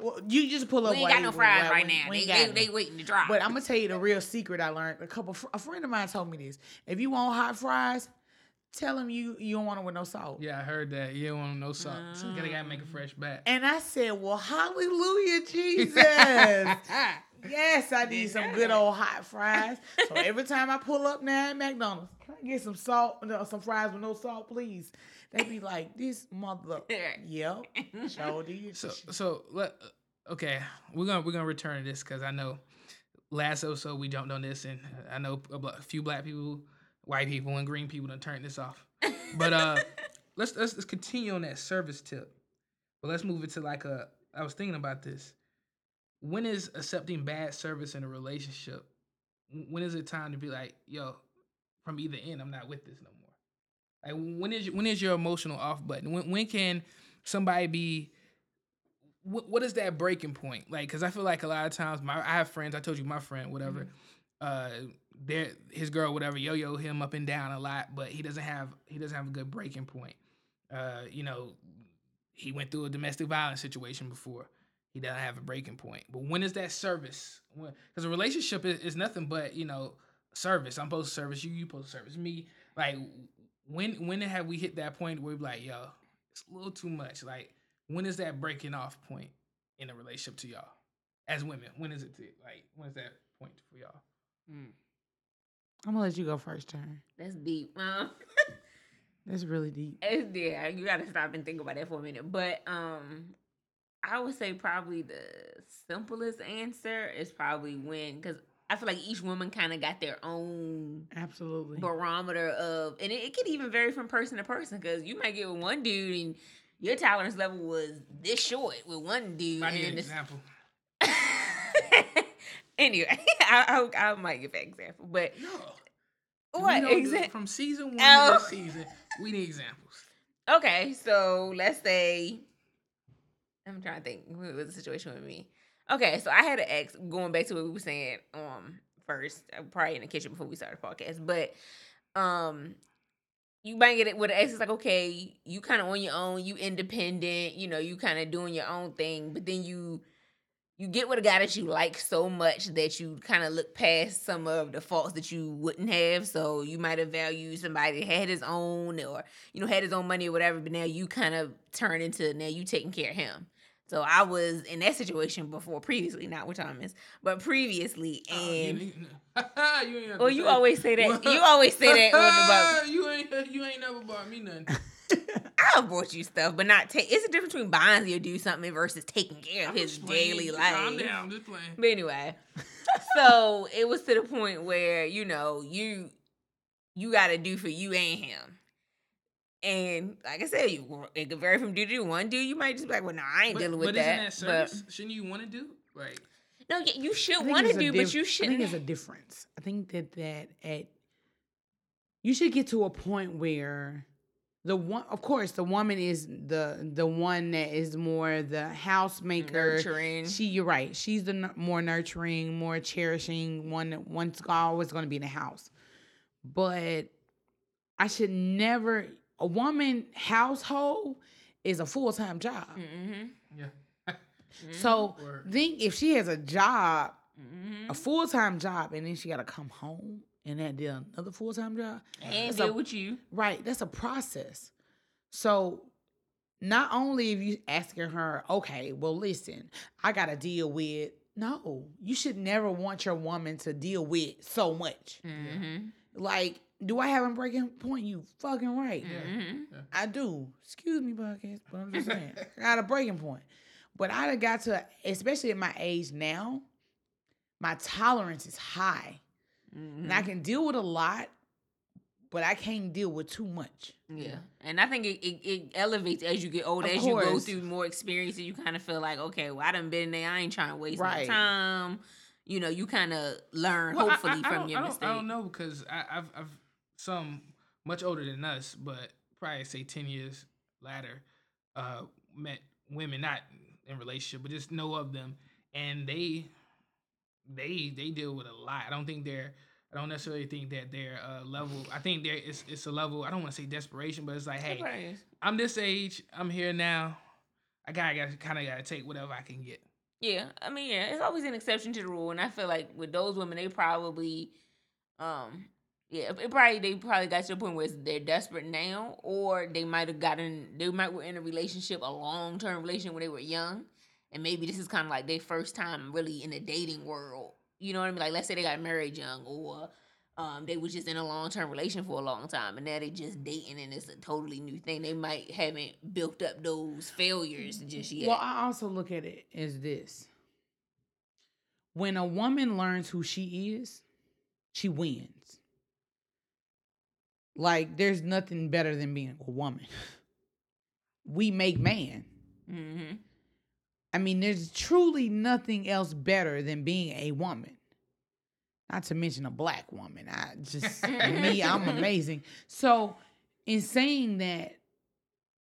Well, you just pull up. We ain't got no fries while right now. we They, they, they waiting to drop. But I'm gonna tell you the real secret I learned. A couple, a friend of mine told me this. If you want hot fries, tell them you you don't want them with no salt. Yeah, I heard that. You don't want no salt. Uh. So you gotta, gotta make a fresh batch. And I said, well, hallelujah, Jesus. yes, I need some good old hot fries. So every time I pull up now at McDonald's, can I get some salt, no, some fries with no salt, please? They be like, this mother. Yep, sure did. So so let okay, we're gonna we're gonna return to this because I know last episode we jumped on this, and I know a, few black people, white people, and green people done turned this off. But uh, let's let's let's continue on that service tip. But let's move it to like a. I was thinking about this. When is accepting bad service in a relationship? When is it time to be like, yo, from either end, I'm not with this no more. Like when is when is your emotional off button? When when can somebody be? What what is that breaking point? Like, because I feel like a lot of times my I have friends. I told you my friend, whatever. Uh, there his girl, whatever, yo yo him up and down a lot, but he doesn't have he doesn't have a good breaking point. Uh, you know, he went through a domestic violence situation before. He doesn't have a breaking point. But when is that service? Because a relationship is, is nothing but you know service. I'm supposed to service you. You supposed to service me. Like when when have we hit that point where we be like, yo, it's a little too much. Like when is that breaking off point in a relationship to y'all as women? When is it to, like when is that point for y'all? I'm gonna let you go first, turn. That's deep. mom. That's really deep. it's, yeah, you gotta stop and think about that for a minute. But um, I would say probably the simplest answer is probably when, because I feel like each woman kind of got their own Absolutely. barometer of, and it, it could even vary from person to person. Because you might get with one dude and your tolerance level was this short with one dude, I need an this example. anyway, I, I, I might give an example, but No. what exactly? From season one Oh. to season, we need examples. Okay, so let's say I'm trying to think what was the situation with me. Okay, so I had an ex going back to what we were saying um first, uh, probably in the kitchen before we started the podcast, but um you might get it with an ex. It's like okay, you kind of on your own, you independent, you know, you kind of doing your own thing, but then you you get with a guy that you like so much that you kind of look past some of the faults that you wouldn't have. So you might have valued somebody that had his own or you know had his own money or whatever, but now you kind of turn into now you taking care of him. So I was in that situation before, previously, not with Thomas, but previously, Oh, you and ain't- you ain't well, you say- always say that. You always say that you ain't you ain't never bought me nothing. I've bought you stuff, but not take. It's a difference between buying your do something versus taking care of I'm his daily life. Calm down, I'm just playing. But anyway, so it was to the point where you know you you got to do for you and him. And like I said, you it could vary from dude to. One dude, you might just be like, "Well, no, I ain't But, dealing with that. but that." isn't that service? Shouldn't you want to do? Like, no, yeah, you should want to do, diff- but you shouldn't. think it's a difference. I think that that at you should get to a point where the one, of course, the woman is the the one that is more the housemaker. nurturing. She, you're right. She's the nur- more nurturing, more cherishing one. that One's always going to be in the house. But I should never. A woman household is a full time job. Mm-hmm. yeah. So Word. think if she has a job Mm-hmm. a full time job and then she got to come home and then do another full time job. And deal a- with you. Right, that's a process. So not only if you asking her, okay, well listen, I got to deal with no, you should never want your woman to deal with so much. Mm-hmm. Like, do I have a breaking point? You fucking right. Yeah. Mm-hmm. I do. Excuse me, podcast, but I'm just saying. I got a breaking point. But I done got to, especially at my age now, my tolerance is high. Mm-hmm. And I can deal with a lot, but I can't deal with too much. Yeah, and I think it, it, it elevates as you get older, Of as you go through more experiences. You kind of feel like, okay, well, I done been there. I ain't trying to waste Right. my time. You know, you kind of learn Well, hopefully I, I from your I mistake. I don't know because I, I've I've some much older than us, but probably say ten years later, uh, met women not in relationship, but just know of them, and they they they deal with a lot. I don't think they're. I don't necessarily think that their uh, level. I think there is it's a level. I don't want to say desperation, but it's like, hey. I'm this age. I'm here now. I gotta, gotta kind of got to take whatever I can get. Yeah, I mean, yeah, it's always an exception to the rule, and I feel like with those women, they probably, um, yeah, it probably they probably got to a point where it's- they're desperate now, or they might have gotten they might were in a relationship, a long term relationship when they were young, and maybe this is kind of like their first time really in the dating world. You know what I mean? Like, let's say they got married young, or um, they was just in a long term relation for a long time, and now they just dating, and it's a totally new thing. They might haven't built up those failures just yet. Well, I also look at it as this. When a woman learns who she is, she wins. Like there's nothing better than being a woman. We make man. mm-hmm. I mean, there's truly nothing else better than being a woman. Not to mention a black woman. I just me, I'm amazing. So, in saying that,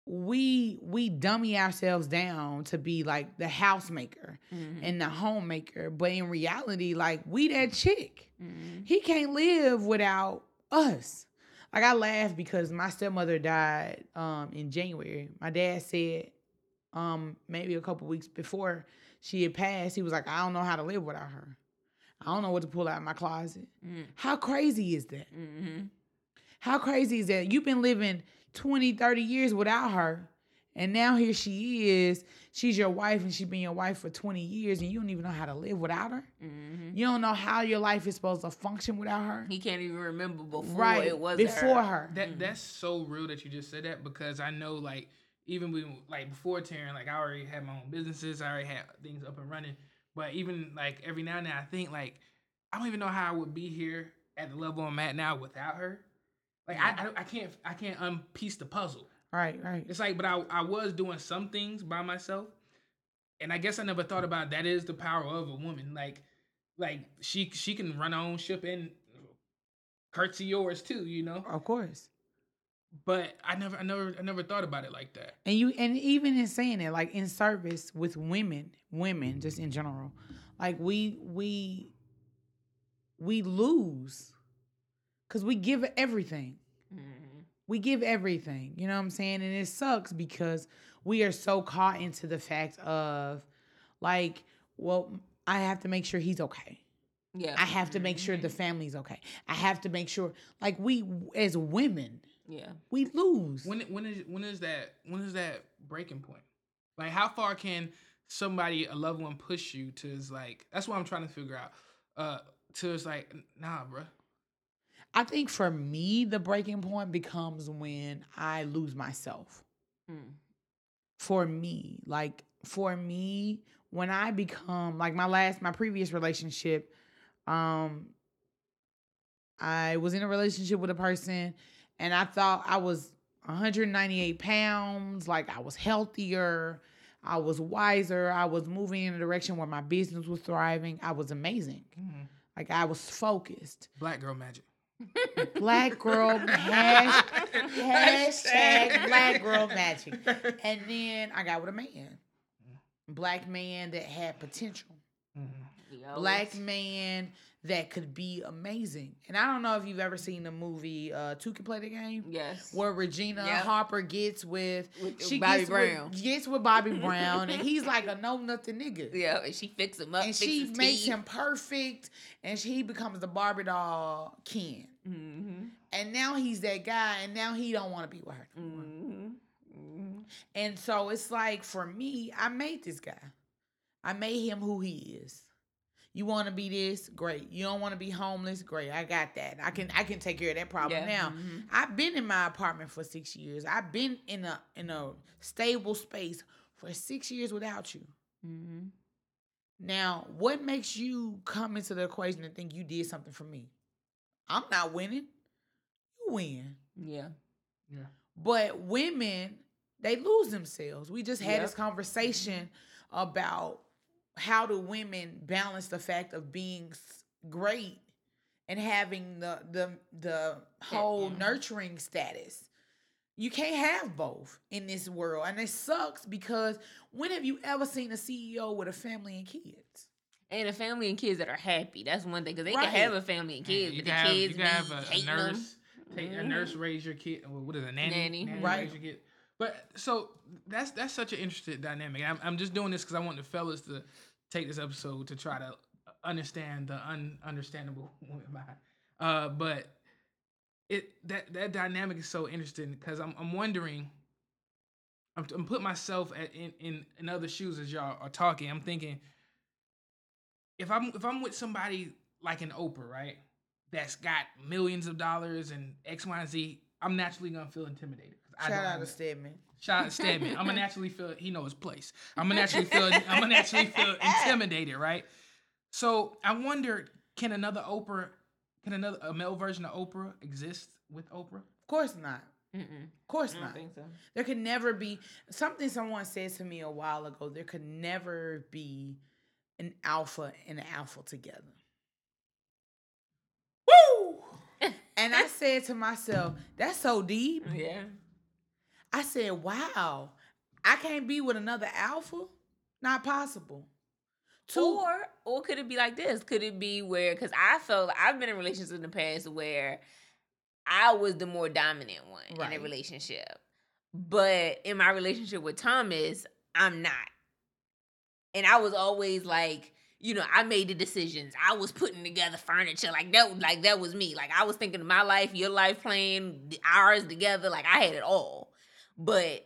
we we dummy ourselves down to be like the housemaker Mm-hmm. and the homemaker, but in reality, like we that chick. Mm-hmm. He can't live without us. Like I laugh because my stepmother died um in January. My dad said um maybe a couple weeks before she had passed, he was like, I don't know how to live without her. I don't know what to pull out of my closet. Mm. How crazy is that? Mm-hmm. How crazy is that? You've been living 20, 30 years without her. And now here she is. She's your wife and she's been your wife for 20 years and you don't even know how to live without her. Mm-hmm. You don't know how your life is supposed to function without her. He can't even remember before right. it was before her. her. That that's so real that you just said that because I know like even when like before Taryn, like I already had my own businesses, I already had things up and running. But even like every now and then, I think like I don't even know how I would be here at the level I'm at now without her. Like I, I I can't I can't unpiece the puzzle. Right, right. It's like, but I I was doing some things by myself, and I guess I never thought about that is the power of a woman. Like, like she she can run her own ship and curtsy yours too, you know. Of course. But I never I never I never thought about it like that. And you and even in saying it, like in service with women, women just in general, like we we we lose because we give everything. Mm-hmm. We give everything. You know what I'm saying? And it sucks because we are so caught into the fact of like, well, I have to make sure he's okay. Yeah. I have to make sure the family's okay. I have to make sure like we as women, yeah. we lose. When when is when is that when is that breaking point? Like how far can somebody a loved one push you to is like that's what I'm trying to figure out. Uh to it's like nah, bruh. I think for me, the breaking point becomes when I lose myself. Mm. For me, like for me, when I become like my last, my previous relationship, um, I was in a relationship with a person and I thought I was 198 pounds, like I was healthier, I was wiser, I was moving in a direction where my business was thriving. I was amazing. Like I was focused. Black girl magic. Black girl hash, hashtag black girl magic. And then I got with a man. Mm-hmm. Black man that had potential. Mm-hmm. Yeah, Black man that could be amazing. And I don't know if you've ever seen the movie uh Two Can Play the Game. Yes. Where Regina Yep. Harper gets with, With she Bobby gets Brown. With, gets with Bobby Brown, and he's like a no nothing nigga. Yeah, and she fix him up. and she makes teeth. him perfect, and she becomes the Barbie doll Ken. Mhm. And now he's that guy, and now he don't want to be with her. Mhm. Mhm. And so it's like for me, I made this guy. I made him who he is. You want to be this, great. You don't want to be homeless, great. I got that. I can I can take care of that problem Yeah. now. Mhm. I've been in my apartment for six years. I've been in a in a stable space for six years without you. Mm-hmm. Now, what makes you come into the equation and think you did something for me? I'm not winning. You win. Yeah. Yeah. But women, they lose themselves. We just had Yep. this conversation about how do women balance the fact of being great and having the the the whole mhm. nurturing status. You can't have both in this world. And it sucks because when have you ever seen a CEO with a family and kids? And a family and kids that are happy. That's one thing because they Right. can have a family and kids, you but the have, kids you can have a, a hating nurse, take a Mhm. nurse raise your kid. well, What is it, a nanny? Nanny. Right. raise your kid. But so that's that's such an interesting dynamic. I'm I'm just doing this because I want the fellas to take this episode to try to understand the ununderstandable women behind. Uh, but it that that dynamic is so interesting because I'm I'm wondering. I'm, I'm putting myself at, in, in in other shoes as y'all are talking. I'm thinking if I'm if I'm with somebody like an Oprah, right? that's got millions of dollars and X, Y, and Z, I'm naturally gonna feel intimidated. I Shout don't out to. Stedman. Shout out to Stedman. I'm gonna naturally feel he knows his place. I'm gonna naturally feel I'm gonna naturally feel intimidated, right? So I wonder, can another Oprah, can another a male version of Oprah exist with Oprah? Of course not. Mm-mm. Of course I not. don't think so. There could never be something someone said to me a while ago. There could never be an alpha and an alpha together. Woo! and I said to myself, that's so deep. Yeah. I said, wow, I can't be with another alpha? Not possible. Two, Or or could it be like this? Could it be where because I felt I've been in relationships in the past where I was the more dominant one in a relationship. But in my relationship with Thomas, I'm not. And I was always like, you know, I made the decisions. I was putting together furniture. Like that like that was me. Like I was thinking of my life, your life playing the- ours together. Like I had it all. But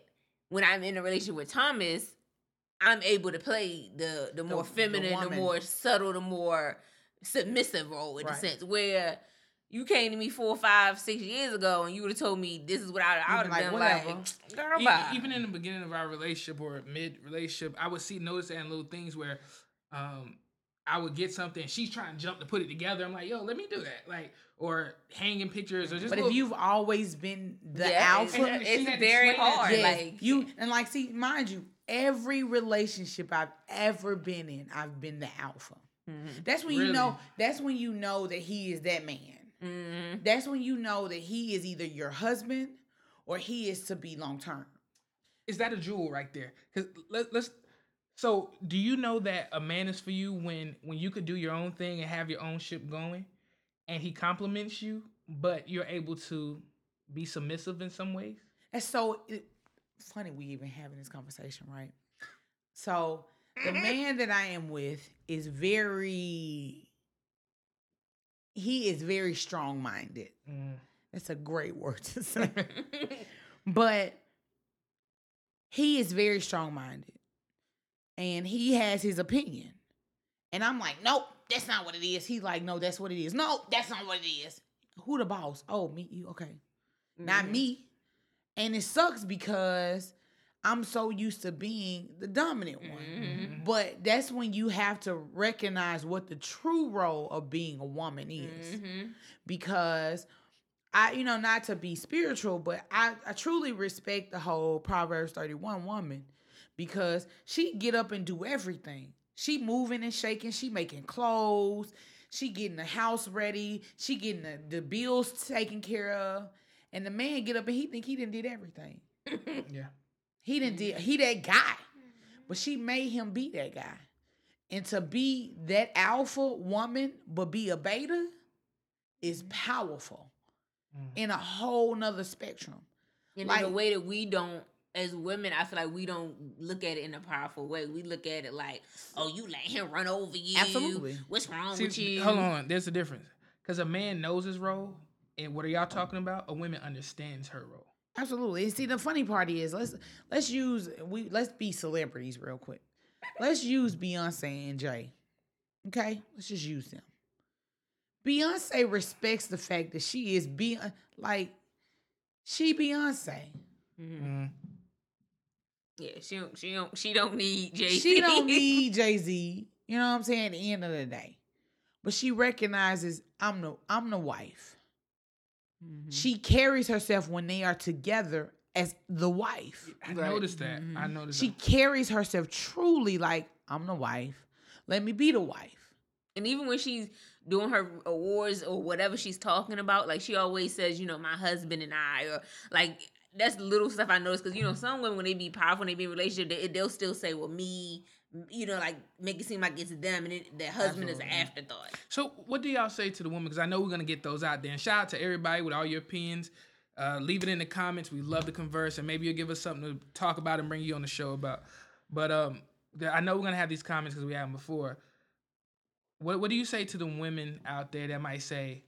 when I'm in a relationship with Thomas, I'm able to play the the more the feminine, the, woman. more subtle, the more submissive role in a sense. Where you came to me four, five, six years ago, and you would have told me this is what I, I You'd have like, been "Whatever." like, girl, E- even in the beginning of our relationship or mid relationship, I would see notice that in little things where um I would get something, she's trying to jump to put it together. I'm like, yo, let me do that. Like, or hanging pictures or just but if you've always been the Yeah, alpha, And she it's very hard. Yes, Like you and like see, mind you, every relationship I've ever been in, I've been the alpha. Mhm. That's when you know. That's when you know that he is that man. Mhm. That's when you know that he is either your husband or he is to be long term. is that a jewel right there? Because let, let's. So, do you know that a man is for you when when you could do your own thing and have your own ship going, and he compliments you, but you're able to be submissive in some ways? And so it, funny we even having this conversation, right? So the man that I am with is very he is very strong minded. Mm. That's a great word to say. but he is very strong minded. And he has his opinion. And I'm like, nope, that's not what it is. He's like, no, that's what it is. No, that's not what it is. Who the boss? Oh, me, you okay not Mhm. me. And it sucks because I'm so used to being the dominant one. Mhm. But that's when you have to recognize what the true role of being a woman is. Mhm. Because I, you know, not to be spiritual, but I, I truly respect the whole Proverbs 31 woman because she get up and do everything. She moving and shaking, she making clothes, she getting the house ready, she getting the, the bills taken care of. And the man get up and he think he didn't did everything. Yeah. He didn't did he that guy. But she made him be that guy. And to be that alpha woman, but be a beta is powerful Mm. in a whole nother spectrum. And Like- in a way that we don't, as women, I feel like we don't look at it in a powerful way. We look at it like, oh, you let him run over you. Absolutely. What's wrong See, with you? hold on. There's a difference because a man knows his role, and what are y'all talking about? A woman understands her role. Absolutely. And see the funny part is let's let's use we let's be celebrities real quick. Let's use Beyonce and Jay. Okay? Let's just use them. Beyonce respects the fact that she is being like she Beyonce. Mhm. Yeah, she don't, she don't, she don't need Jay. Z. She don't need Jay Z. You know what I'm saying? At the end of the day, but she recognizes I'm the I'm the wife. Mhm. She carries herself when they are together as the wife. I Right. noticed that. I Mhm. noticed. She that. carries herself truly like I'm the wife. Let me be the wife. And even when she's doing her awards or whatever she's talking about, like she always says, you know, my husband and I, or like that's little stuff I noticed because you know some women when they be powerful, when they be in a relationship, they, they'll still say, well, me, you know, like make it seem like it's them, and it, their husband is an afterthought. So, what do y'all say to the woman? Because I know we're gonna get those out there. And shout out to everybody with all your opinions. Uh, leave it in the comments. We love to converse, and maybe you'll give us something to talk about and bring you on the show about. But um, the, I know we're gonna have these comments because we had them before. What What do you say to the women out there that might say,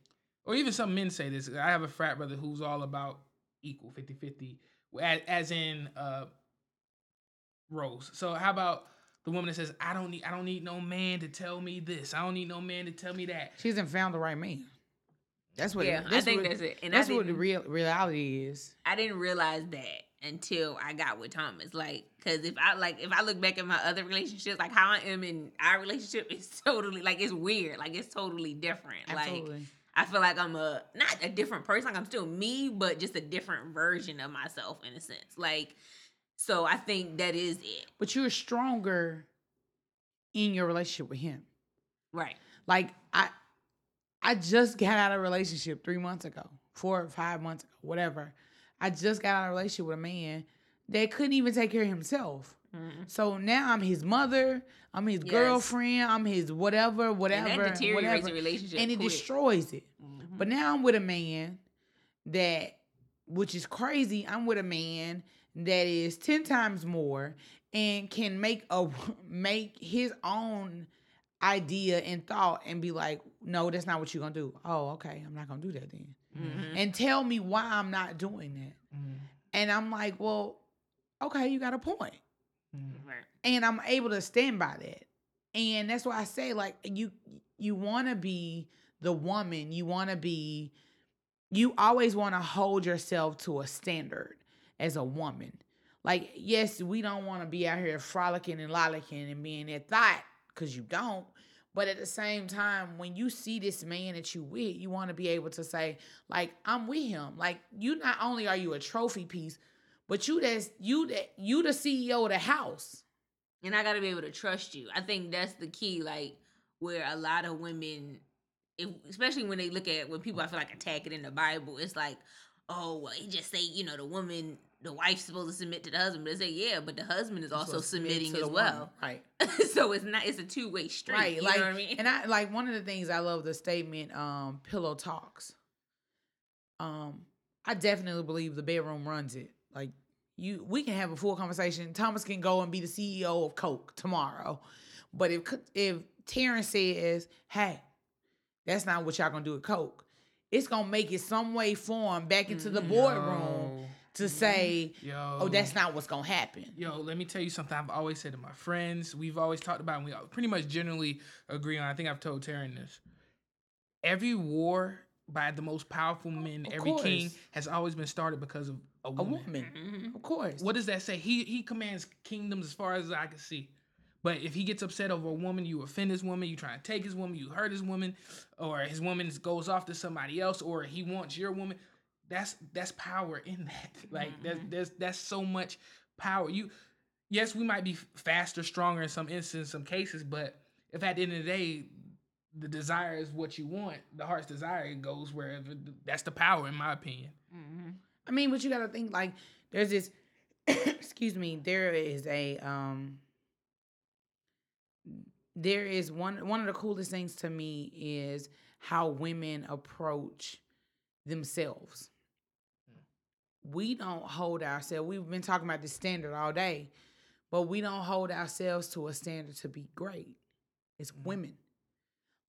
or even some men say this? I have a frat brother who's all about equal 50-50, as, as in uh, roles. So how about the woman that says, "I don't need, I don't need no man to tell me this. I don't need no man to tell me that." She hasn't found the right man. That's what. Yeah, it, I think what, that's it. And I that's what the real reality is. I didn't realize that until I got with Thomas. Like, cause if I like, if I look back at my other relationships, like how I am in our relationship is totally like it's weird. Like it's totally different. Like Absolutely. I feel like I'm a not a different person. Like I'm still me, but just a different version of myself in a sense. Like, so I think that is it. but you're stronger in your relationship with him. Right. Like I, I just got out of a relationship three months ago, four or five months ago, whatever. I just got out of a relationship with a man that couldn't even take care of himself. Mhm. So now I'm his mother. I'm his Yes. girlfriend. I'm his whatever, whatever, and that deteriorates whatever, relationship. and it quick. destroys it. Mhm. But now I'm with a man that, which is crazy. I'm with a man that is ten times more and can make a make his own idea and thought and be like, no, that's not what you're gonna do. Oh, okay, I'm not gonna do that then. Mhm. And tell me why I'm not doing that. Mm, And I'm like, well, okay, you got a point. Right. And I'm able to stand by that. And that's why I say, like, you you wanna be the woman, you wanna be you always want to hold yourself to a standard as a woman. Like, yes, we don't want to be out here frolicking and lolicking and being that thought because you don't. But at the same time, when you see this man that you with, you want to be able to say, like, I'm with him. Like, you not only are you a trophy piece, but you that's you that you the CEO of the house. and I got to be able to trust you. I think that's the key. Like where a lot of women, if, especially when they look at when people I feel like attack it in the Bible, it's like, oh, well, he just say you know the woman, the wife's supposed to submit to the husband. But they say yeah, but the husband is also submitting as well. woman. Right. so it's not it's a two way street. Right. You like, know what I mean? and I like one of the things I love the statement, um, pillow talks. Um, I definitely believe the bedroom runs it. Like you, we can have a full conversation. Thomas can go and be the CEO of Coke tomorrow, but if if Taryn says, "Hey, that's not what y'all gonna do at Coke," it's gonna make it some way form back into the Mhm. boardroom to say, Yo. "Oh, that's not what's gonna happen." Yo, let me tell you something I've always said to my friends. We've always talked about, and we pretty much generally agree on. I think I've told Taryn this. Every war by the most powerful men, Of every king, has always been started because of a A woman. woman, Mhm. of course. What does that say? He he commands kingdoms as far as I can see. But if he gets upset over a woman, you offend his woman, you try to take his woman, you hurt his woman, or his woman goes off to somebody else, or he wants your woman. That's that's power in that. Like there's there's that's so much power. You yes, we might be faster, stronger in some instances, some cases, but if at the end of the day the desire is what you want, the heart's desire goes wherever. That's the power, in my opinion. Mhm. I mean, but you gotta think like there's this excuse me, there is a um there is one one of the coolest things to me is how women approach themselves. We don't hold ourselves. We've been talking about the standard all day, but we don't hold ourselves to a standard to be great. It's women.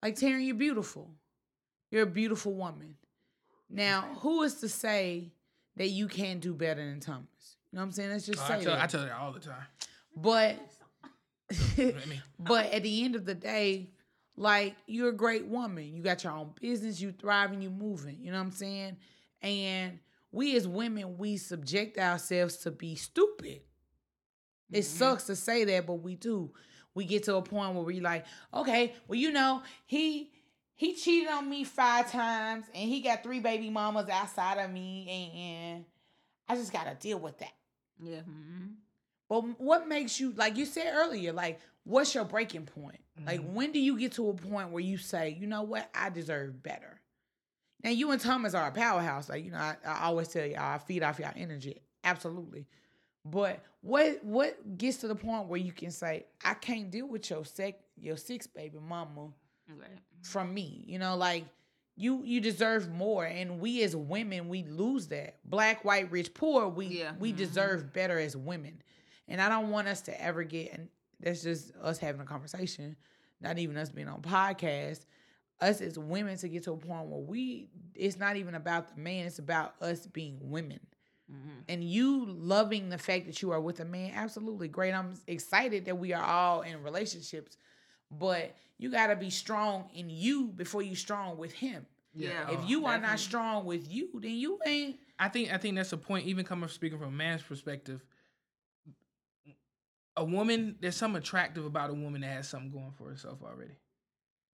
Like Taryn, you're beautiful. You're a beautiful woman. Now, who is to say that you can't do better than Thomas? You know what I'm saying? Let's just Oh, say I tell I that. tell her all the time. but but at the end of the day, like you're a great woman. You got your own business, you thriving, you moving. You know what I'm saying? And we as women, we subject ourselves to be stupid. It Mhm. sucks to say that, but we do. We get to a point where we like, okay, well, you know, he he cheated on me five times and he got three baby mamas outside of me, and I just gotta deal with that. Yeah. mhm. But what makes you like you said earlier, like what's your breaking point? Like Mhm. when do you get to a point where you say, you know what, I deserve better? Now you and Thomas are a powerhouse. Like, you know, I, I always tell y'all I feed off y'all energy. Absolutely. But what what gets to the point where you can say, I can't deal with your sec your six baby mama Right. From me. You know, like you you deserve more. And we as women, we lose that. Black, white, rich, poor, we Yeah. we Mhm. deserve better as women. And I don't want us to ever get and that's just us having a conversation, not even us being on podcast. Us as women to get to a point where we it's not even about the man, it's about us being women. Mhm. And you loving the fact that you are with a man, absolutely great. I'm excited that we are all in relationships, but you got to be strong in you before you strong with him. Yeah. If you are not strong with you, then you ain't. I think I think that's a point. Even coming speaking from a man's perspective, a woman there's something attractive about a woman that has something going for herself already.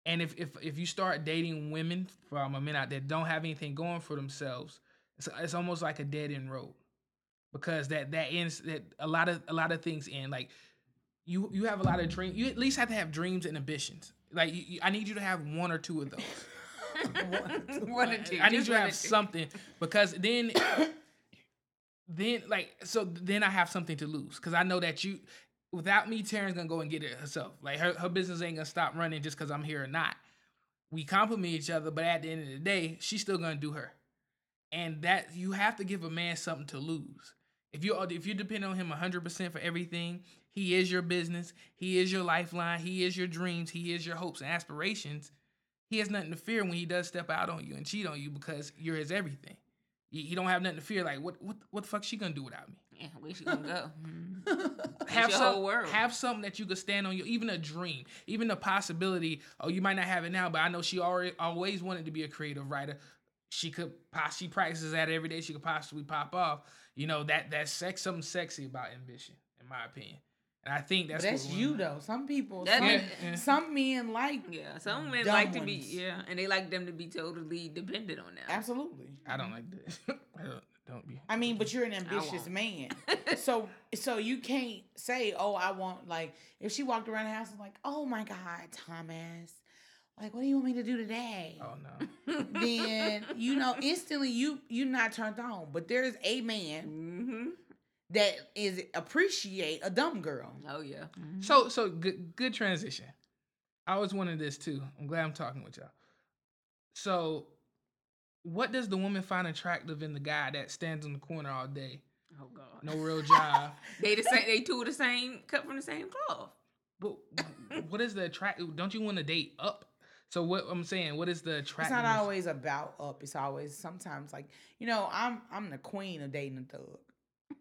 And if if if you start dating women from a men out there don't have anything going for themselves, it's it's almost like a dead end road, because that that ends that a lot of a lot of things end like. You, you have a lot of dreams. You at least have to have dreams and ambitions. Like you, you- I need you to have one or two of those. one one or two. I need just you to have something because then, then like so then I have something to lose because I know that you, without me, Taryn's gonna go and get it herself. Like her her business ain't gonna stop running just because I'm here or not. We compliment each other, but at the end of the day, she's still gonna do her, and that you have to give a man something to lose. If you if you depend on him 100% for everything, he is your business, he is your lifeline, he is your dreams, he is your hopes and aspirations he has nothing to fear when he does step out on you and cheat on you because you're his everything. He, don't have nothing to fear. Like what what what the fuck she gonna do without me? Yeah, where she gonna go? Mhm. Have some, whole world. have something that you could stand on. You even a dream, even a possibility. Oh, you might not have it now, but I know she already always wanted to be a creative writer. She could she practices that every day. She could possibly pop off. You know that that's sex something sexy about ambition, in my opinion. And I think that's But that's what you women- though. Some people, That- some, Yeah, yeah. some men like Yeah, some men Dumb like to be yeah, and they like them to be totally dependent on them. absolutely. I don't like that. I don't, don't be. I mean, but you're an ambitious man, so so you can't say, "Oh, I want like." If she walked around the house and like, "Oh my God, Thomas, like, what do you want me to do today?" Oh no. Then you know instantly you you're not turned on. But there's a man hmm that is appreciate a dumb girl. Oh yeah. Mm-hmm. So so good good transition. I was wanted this too. I'm glad I'm talking with y'all. So what does the woman find attractive in the guy that stands in the corner all day? Oh god. No real job. They the same. They two of the same, cut from the same cloth. but what is the attract don't you want to date up? So what I'm saying, what is the attract? It's not always about up. It's always sometimes like you know I'm I'm the queen of dating a thug.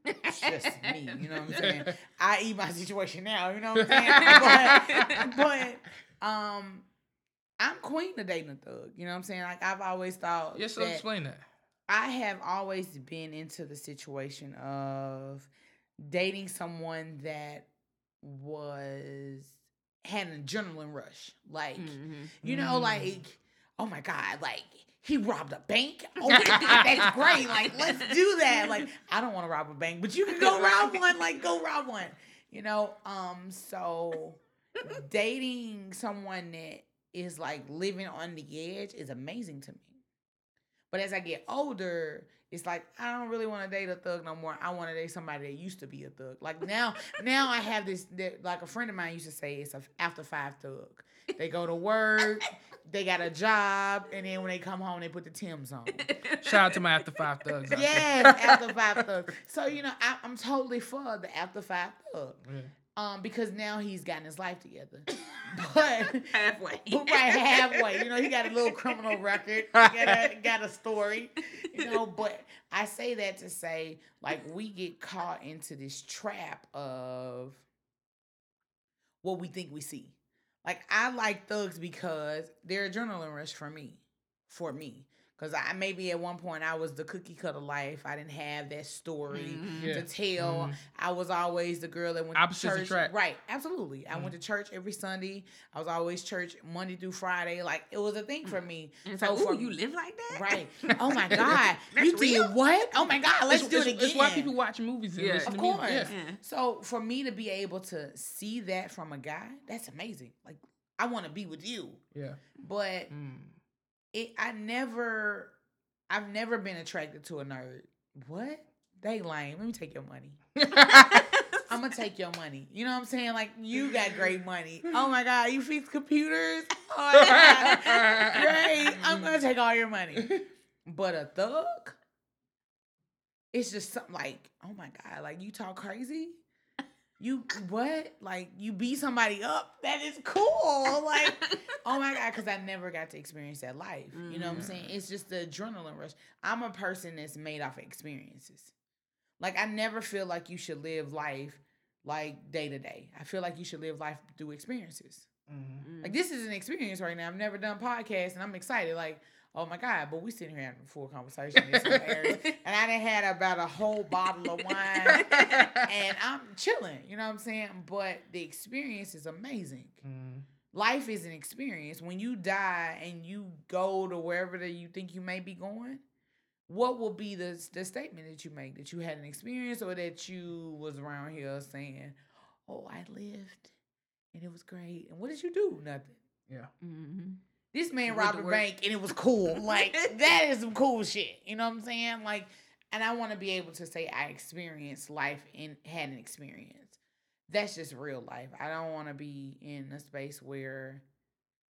It's just me. You know what I'm saying? I eat my situation now. You know what I'm saying? but, but um, I'm queen of dating a thug. You know what I'm saying? Like I've always thought. Yes, so that explain that. I have always been into the situation of dating someone that was had an adrenaline rush. Like Mhm. you know, Mm. like oh my god, like. He robbed a bank. Oh my god, that's great! Like, let's do that. Like, I don't want to rob a bank, but you can go rob one. Like, go rob one. You know. Um. So, dating someone that is like living on the edge is amazing to me. But as I get older, it's like I don't really want to date a thug no more. I want to date somebody that used to be a thug. Like now, now I have this. That, like a friend of mine used to say, it's a after five thug. They go to work, they got a job, and then when they come home, they put the Tim's on. Shout out to my after five thugs. Yes, after five Thugs. So you know, I, I'm totally for the after five thug. Yeah. Um, because now he's gotten his life together. But halfway. but right halfway, you know, he got a little criminal record, got a, got a story, you know. But I say that to say, like, we get caught into this trap of what we think we see. Like, I like thugs because they're adrenaline rush for me, for me. Cause I maybe at one point I was the cookie cutter life. I didn't have that story Mhm. Yeah. to tell. Mhm. I was always the girl that went Opposites to church. attract. Right, absolutely. I went to church every Sunday. I was always church Monday through Friday. Like it was a thing for me. And So like, ooh, for- you live like that? Right. Oh my God. You real? did what? Oh my God. Let's It's- do it again. It's why people watch movies and Yeah. listen Of to course. Yeah. Yeah. So for me to be able to see that from a guy, that's amazing. Like I want to be with you. Yeah. But Mm. It I never I've never been attracted to a nerd. What? They lame. Let me take your money. I'm gonna take your money. You know what I'm saying? Like you got great money. Oh my god, you fix computers. Oh my god, great. I'm gonna take all your money. But a thug, it's just something like, oh my god, like you talk crazy. You what? Like you beat somebody up? That is cool. Like oh my god, because I never got to experience that life. You know what I'm saying? It's just the adrenaline rush. I'm a person that's made off of experiences. Like I never feel like you should live life like day to day. I feel like you should live life through experiences. Mhm. Like this is an experience right now. I've never done podcasts and I'm excited. Like, Oh my God, but we sitting here having a full conversation. And I done had about a whole bottle of wine and I'm chilling, you know what I'm saying? But the experience is amazing. Mm. Life is an experience. When you die and you go to wherever that you think you may be going, what will be the the statement that you make that you had an experience or that you was around here saying, "Oh, I lived and it was great." And what did you do? Nothing. Yeah. Mm-hmm. This man Went robbed a bank and it was cool. Like that is some cool shit. You know what I'm saying? Like, and I want to be able to say I experienced life and had an experience. That's just real life. I don't want to be in a space where,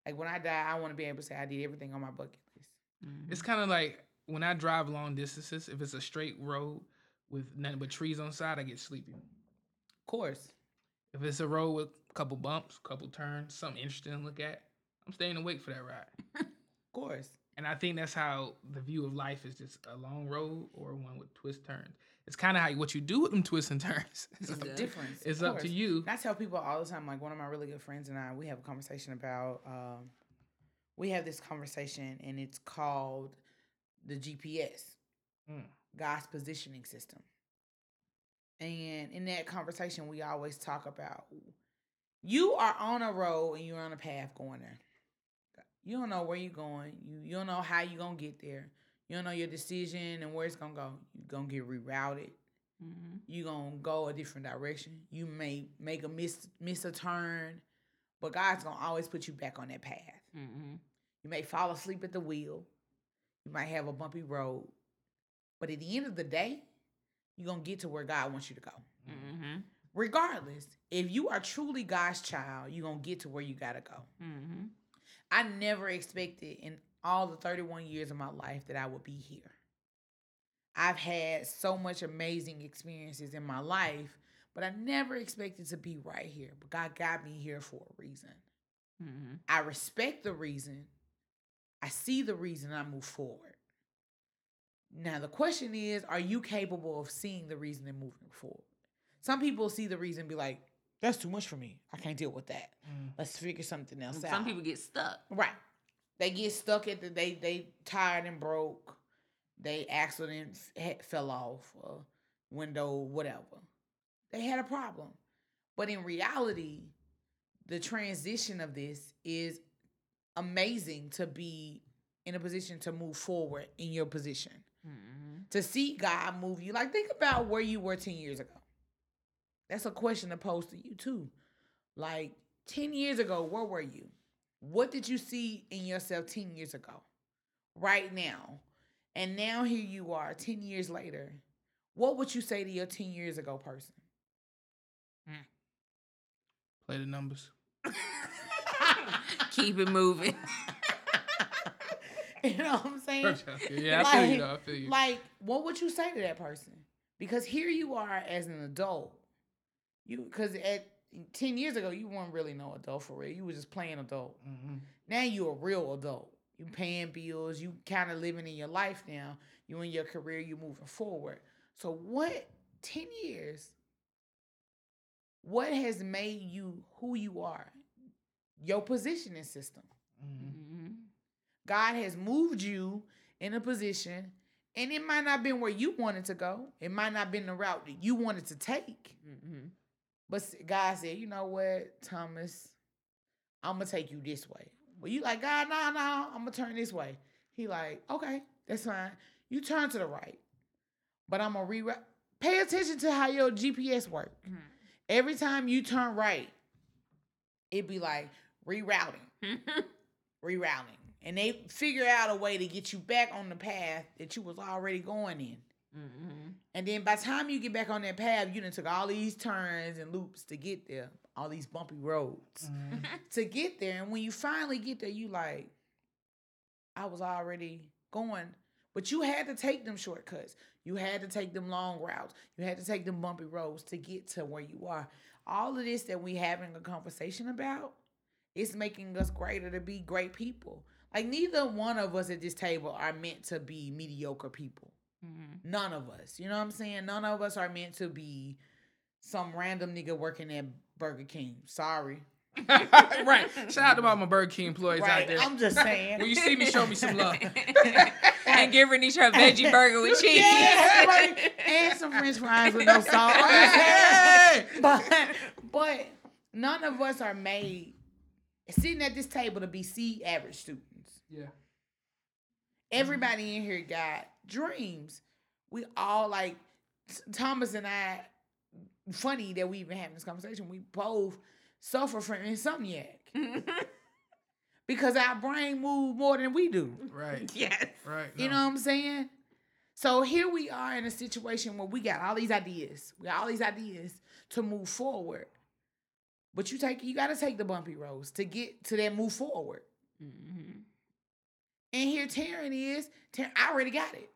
like, when I die, I want to be able to say I did everything on my bucket list. Mm-hmm. It's kind of like when I drive long distances. If it's a straight road with nothing but trees on the side, I get sleepy. Of course. If it's a road with a couple bumps, a couple turns, something interesting to look at, I'm staying awake for that ride. Of course. And I think that's how the view of life is just a long road or one with twist turns. It's kind of how what you do with them twists and turns. It's a Yeah. difference. It's up to you. I tell people all the time, like one of my really good friends and I, we have a conversation about, um, we have this conversation and it's called the GPS, Mm. God's positioning system. And in that conversation, we always talk about you are on a road and you're on a path going there. You don't know where you're going. You you don't know how you're gonna get there. You don't know your decision and where it's gonna go. You're gonna get rerouted Mm-hmm. you gonna go a different direction. You may make a miss miss a turn, but God's gonna always put you back on that path. Mm-hmm. You may fall asleep at the wheel. You might have a bumpy road, but at the end of the day, you're gonna get to where God wants you to go. Mm-hmm. Regardless, if you are truly God's child, you're gonna get to where you gotta go. I never expected in all the 31 years of my life that I would be here. I've had so much amazing experiences in my life, but I never expected to be right here. But God got me here for a reason. Mm-hmm. I respect the reason. I see the reason I move forward. Now the question is, are you capable of seeing the reason and moving forward? Some people see the reason and be like, that's too much for me. I can't deal with that. Mm. Let's figure something else out. Some people get stuck. Right. They get stuck at the they they tired and broke. They accident fell off a window, whatever. They had a problem, but in reality, the transition of this is amazing to be in a position to move forward in your position. Mm-hmm. To see God move you, like think about where you were ten years ago. That's a question to pose to you too. Like ten years ago, where were you? What did you see in yourself 10 years ago? Right now. And now here you are 10 years later. What would you say to your 10 years ago person? Mm. Play the numbers. Keep it moving. you know what I'm saying? yeah, I feel you Like- though. I feel you. Like, what would you say to that person? Because here you are as an adult. You because at 10 years ago, you weren't really no adult for real. You were just playing adult. Mhm. Now you're a real adult. You paying bills. You kind of living in your life now. You in your career. You moving forward. So what? Ten years. What has made you who you are? Your positioning system. Mhm. Mm-hmm. God has moved you in a position, and it might not been where you wanted to go. It might not been the route that you wanted to take. Mm-hmm. But God said, you know what, Thomas, I'm gonna take you this way. Well, you like, God, no, no, I'm gonna turn this way. He like, okay, that's fine. You turn to the right. But I'm gonna reroute. Pay attention to how your GPS work. Mm-hmm. Every time you turn right, it be like rerouting, rerouting. And they figure out a way to get you back on the path that you was already going in. Mm-hmm. And then by the time you get back on that path, you done took all these turns and loops to get there, all these bumpy roads Mhm. to get there. And when you finally get there, you like, I was already going. But you had to take them shortcuts. You had to take them long routes. You had to take them bumpy roads to get to where you are. All of this that we having a conversation about, it's making us greater to be great people. Like neither one of us at this table are meant to be mediocre people. Mm-hmm. None of us. You know what I'm saying? None of us are meant to be some random nigga working at Burger King. Sorry. right. Shout out to all my Burger King employees out there. I'm just saying. when you see me, show me some love. and give Ronisha a veggie burger with cheese. Yeah, right. and some French fries with no salt. Hey! but but none of us are made sitting at this table to be C average students. Yeah. Everybody in here got dreams. We all like Thomas and I. Funny that we even having this conversation. We both suffer from insomniac because our brain move more than we do. Right. yes. Right. You know what I'm saying? So here we are in a situation where we got all these ideas. We got all these ideas to move forward. But you take you gotta take the bumpy roads to get to that move forward. Mhm. And here Taryn is, Taryn, I already got it.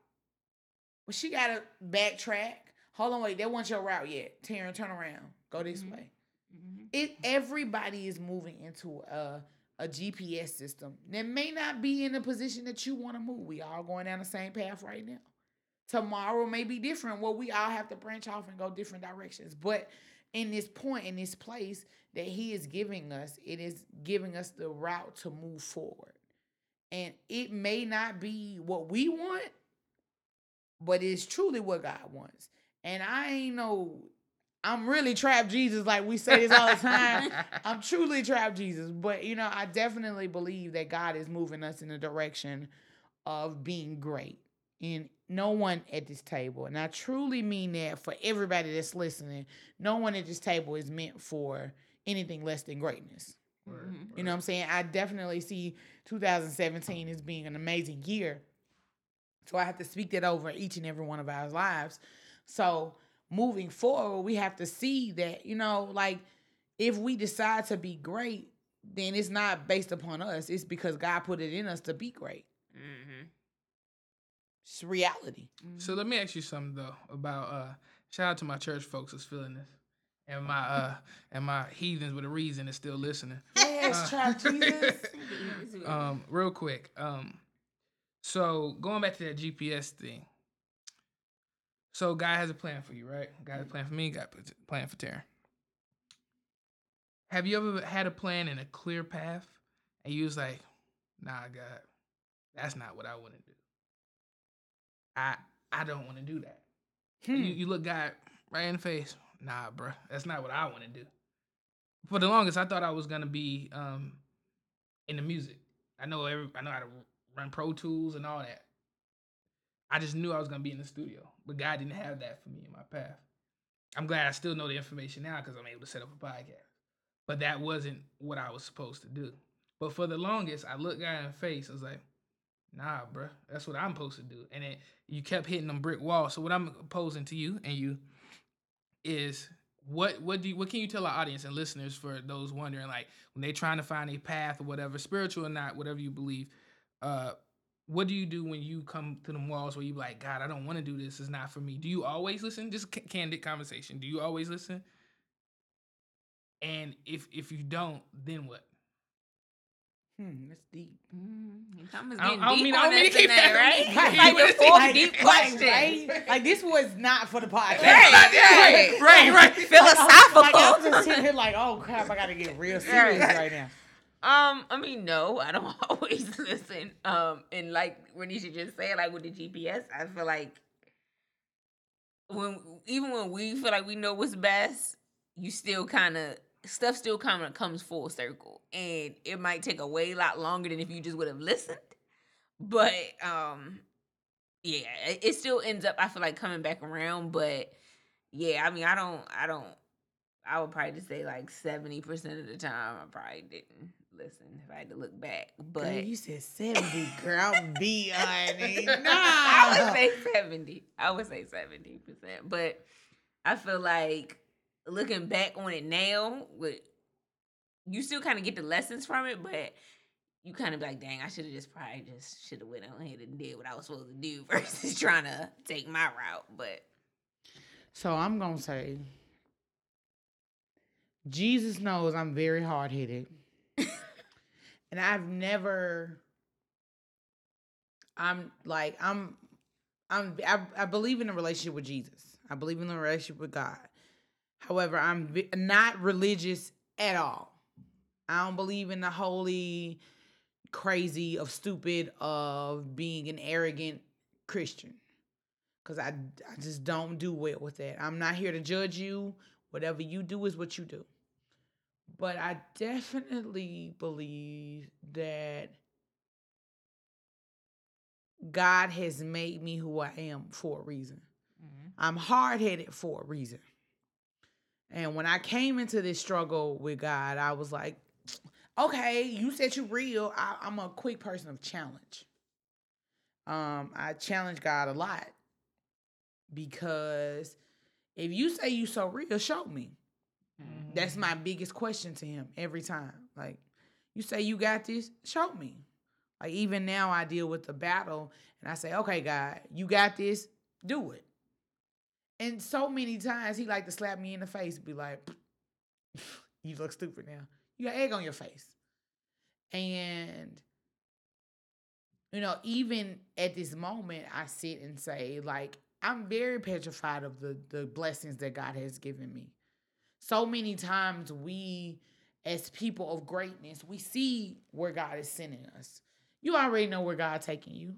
But she gotta backtrack. Hold on, wait, that wasn't your route yet. Taryn, turn around. Go this Mhm. way. Mhm. It everybody is moving into a a GPS system that may not be in the position that you want to move. We all going down the same path right now. Tomorrow may be different. Well, we all have to branch off and go different directions. But in this point, in this place that he is giving us, it is giving us the route to move forward. And it may not be what we want, but it's truly what God wants. And I ain't no, I'm really trap Jesus, like we say this all the time. I'm truly trap Jesus, but you know, I definitely believe that God is moving us in the direction of being great. And no one at this table, and I truly mean that for everybody that's listening, no one at this table is meant for anything less than greatness. Word, Mhm. You know what I'm saying? I definitely see 2017 as being an amazing year. So I have to speak that over each and every one of our lives. So moving forward, we have to see that, you know, like if we decide to be great, then it's not based upon us. It's because God put it in us to be great. Mhm. It's reality. So let me ask you something though about uh shout out to my church folks that's feeling this. And my uh and my heathens with a reason is still listening. Yes, Uh, trap Jesus. Um, real quick. Um so going back to that GPS thing. So God has a plan for you, right? God has a plan for me, God has a plan for Taryn. Have you ever had a plan and a clear path? And you was like, nah, God, that's not what I want to do. I I don't want to do that. Hmm. You, you look God right in the face. Nah, bro, that's not what I want to do. For the longest, I thought I was gonna be um in the music. I know every I know how to run Pro Tools and all that. I just knew I was gonna be in the studio, but God didn't have that for me in my path. I'm glad I still know the information now because I'm able to set up a podcast. But that wasn't what I was supposed to do. But for the longest, I looked God in the face. I was like, nah, bruh, that's what I'm supposed to do. And then you kept hitting them brick walls. So what I'm posing to you and you is what what do you, what can you tell our audience and listeners for those wondering like when they're trying to find a path or whatever, spiritual or not, whatever you believe, uh what do you do when you come to them walls where you be like, God, I don't want to do this. It's not for me. Do you always listen? Just ca- candid conversation. Do you always listen? And if if you don't, then what? Hmm, that's deep. Thomas I don't- getting I don't deep mean- I on don't mean to keep that- right? Right. It's like Like- deep like, right? Like this was not for the podcast. Right, right, right, right. Philosophical. Like, I'm just sitting here like, oh crap, I gotta get real serious Right. right now. Um, I mean, no, I don't always listen. Um, and like Ronisha just said, like with the GPS, I feel like when even when we feel like we know what's best, you still kind of stuff still kind of comes full circle, and it might take a way lot longer than if you just would have listened. But um, yeah, it, it still ends up. I feel like coming back around, but yeah, I mean, I don't, I don't. I would probably just say like seventy percent of the time I probably didn't listen if I had to look back. But Girl, you said 70, girl. Be honey. Nah. I would say seventy. I would say seventy percent. But I feel like looking back on it now, with you still kind of get the lessons from it, but you kind of be like, dang, I should have just probably just should have went on ahead and did what I was supposed to do versus trying to take my route. But So I'm gonna say Jesus knows I'm very hard headed. And I've never I'm like I'm I'm I, I believe in a relationship with Jesus. I believe in a relationship with God. However, I'm not religious at all. I don't believe in the holy, crazy of stupid of being an arrogant Christian. Cause I I just don't do well with that. I'm not here to judge you. Whatever you do is what you do. But I definitely believe that God has made me who I am for a reason. Mhm. I'm hard headed for a reason. And when I came into this struggle with God, I was like, okay, you said you're real. I, I'm a quick person of challenge. Um, I challenge God a lot because if you say you're so real, show me. That's mm-hmm. my biggest question to him every time. Like, you say you got this, show me. Like even now I deal with the battle and I say, okay, God, you got this, do it. And so many times he like to slap me in the face and be like, you look stupid now. You got egg on your face. And you know, even at this moment, I sit and say, like, I'm very petrified of the the blessings that God has given me. So many times we, as people of greatness, we see where God is sending us. You already know where God taking you.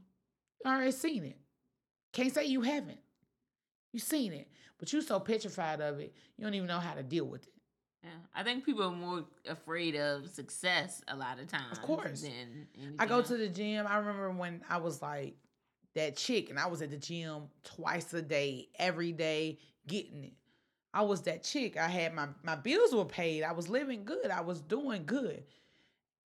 You already seen it. Can't say you haven't. You seen it, but you so petrified of it, you don't even know how to deal with it. Yeah, I think people are more afraid of success a lot of times. Of course. Than I go anything to the gym. I remember when I was like that chick and I was at the gym twice a day, every day, getting it. I was that chick. I had my my bills were paid. I was living good. I was doing good.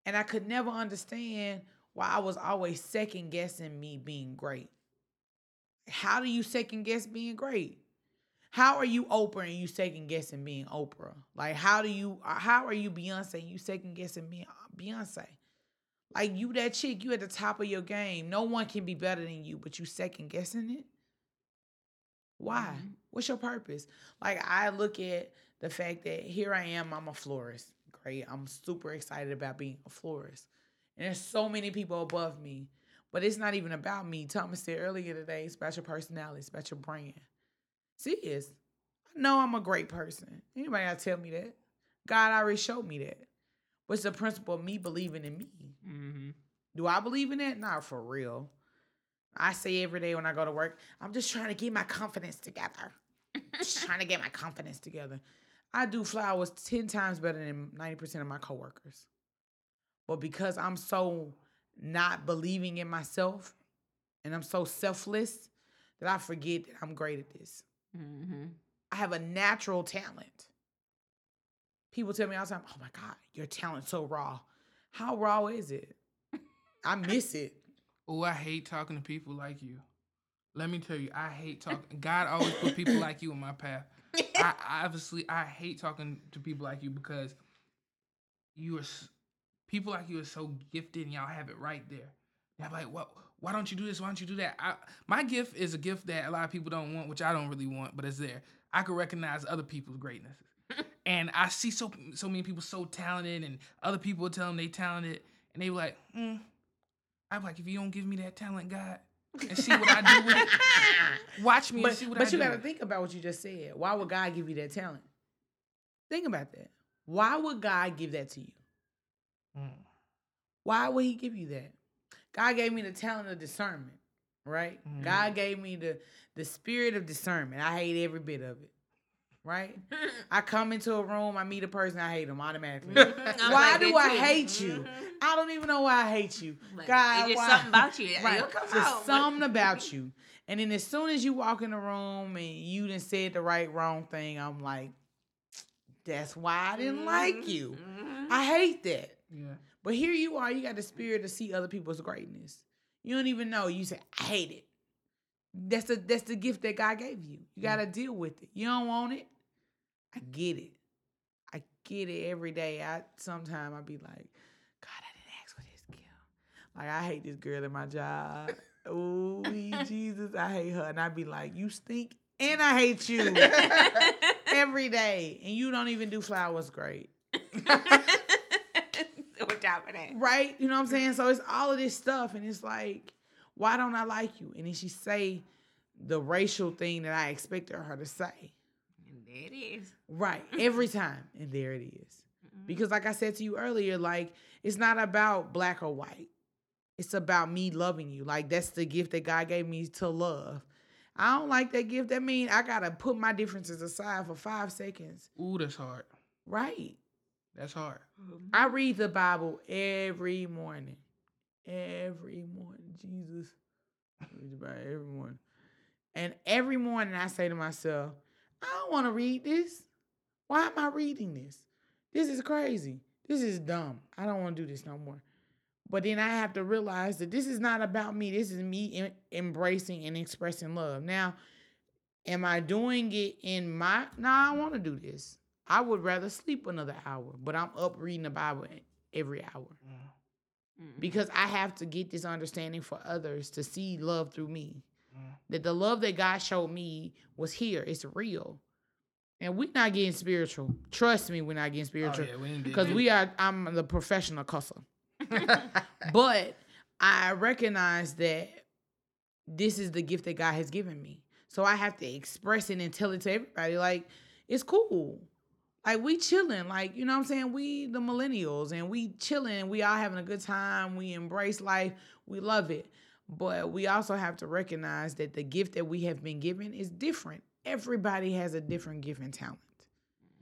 And I could never understand why I was always second guessing me being great. How do you second guess being great? How are you Oprah and you second guessing being Oprah? Like how do you how are you Beyonce and you second guessing being Beyonce? Like you that chick, you at the top of your game. No one can be better than you, but you second guessing it. Why? Mhm. What's your purpose? Like I look at the fact that here I am, I'm a florist. Great. I'm super excited about being a florist. And there's so many people above me. But it's not even about me. Thomas said earlier today, it's about your personality, it's about your brand. See, is. I know I'm a great person. Anybody gotta tell me that? God already showed me that. What's the principle of me believing in me? hmm Do I believe in that? Not for real. I say every day when I go to work, I'm just trying to get my confidence together. Just trying to get my confidence together. I do flowers 10 times better than 90% of my coworkers. But because I'm so not believing in myself and I'm so selfless that I forget that I'm great at this. hmm I have a natural talent. People tell me all the time, oh my God, your talent's so raw. How raw is it? I miss it. Oh, I hate talking to people like you. Let me tell you, I hate talking. God always put people like you in my path. I I obviously I hate talking to people like you because you are people like you are so gifted and y'all have it right there. And I'm like, what? Why don't you do this? Why don't you do that? I, my gift is a gift that a lot of people don't want, which I don't really want, but it's there. I can recognize other people's greatnesses, and I see so so many people so talented, and other people tell them they talented, and they were like, mm. I'm like, if you don't give me that talent, God, and see what I do with it, watch me and But, see what but you got to think about what you just said. Why would God give you that talent? Think about that. Why would God give that to you? Mm. Why would He give you that? God gave me the talent of discernment, right? Mhm. God gave me the the spirit of discernment. I hate every bit of it, right? I come into a room, I meet a person, I hate them automatically. I'm why like do I too. hate you? Mhm. I don't even know why I hate you. Like, God, it's just why? something about you. Right. It'll come Just out. something about you. And then as soon as you walk in the room and you didn't said the right wrong thing, I'm like, that's why I didn't like you. Mhm. I hate that. Yeah. But here you are, you got the spirit to see other people's greatness. You don't even know. You say, I hate it. That's the that's the gift that God gave you. You gotta deal with it. You don't want it. I get it. I get it every day. I sometimes I be like, God, I didn't ask for this girl. Like I hate this girl at my job. Oh Jesus, I hate her. And I be like, you stink and I hate you every day. And you don't even do flowers great. On top of that. Right? You know what I'm saying? So it's all of this stuff, and it's like, why don't I like you? And then she say the racial thing that I expected her to say. And there it is. Right. Every time. And there it is. Mm-hmm. Because like I said to you earlier, like it's not about black or white. It's about me loving you. Like that's the gift that God gave me to love. I don't like that gift. That mean I gotta put my differences aside for five seconds. Ooh, that's hard. Right. That's hard. Mm-hmm. I read the Bible every morning. Every morning. Jesus. I read the Bible every morning. And every morning I say to myself, I don't want to read this. Why am I reading this? This is crazy. This is dumb. I don't want to do this no more. But then I have to realize that this is not about me. This is me em- embracing and expressing love. Now, am I doing it in my? No, I want to do this. I would rather sleep another hour, but I'm up reading the Bible every hour Mm-hmm. because I have to get this understanding for others to see love through me. That the love that God showed me was here. It's real. And we're not getting spiritual. Trust me, we're not getting Oh, spiritual. yeah, we Because we are I'm the professional cusser. but I recognize that this is the gift that God has given me. So I have to express it and tell it to everybody. Like, it's cool. Like we chilling. Like, you know what I'm saying? We the millennials and we chilling. We all having a good time. We embrace life. We love it. But we also have to recognize that the gift that we have been given is different. Everybody has a different gift and talent.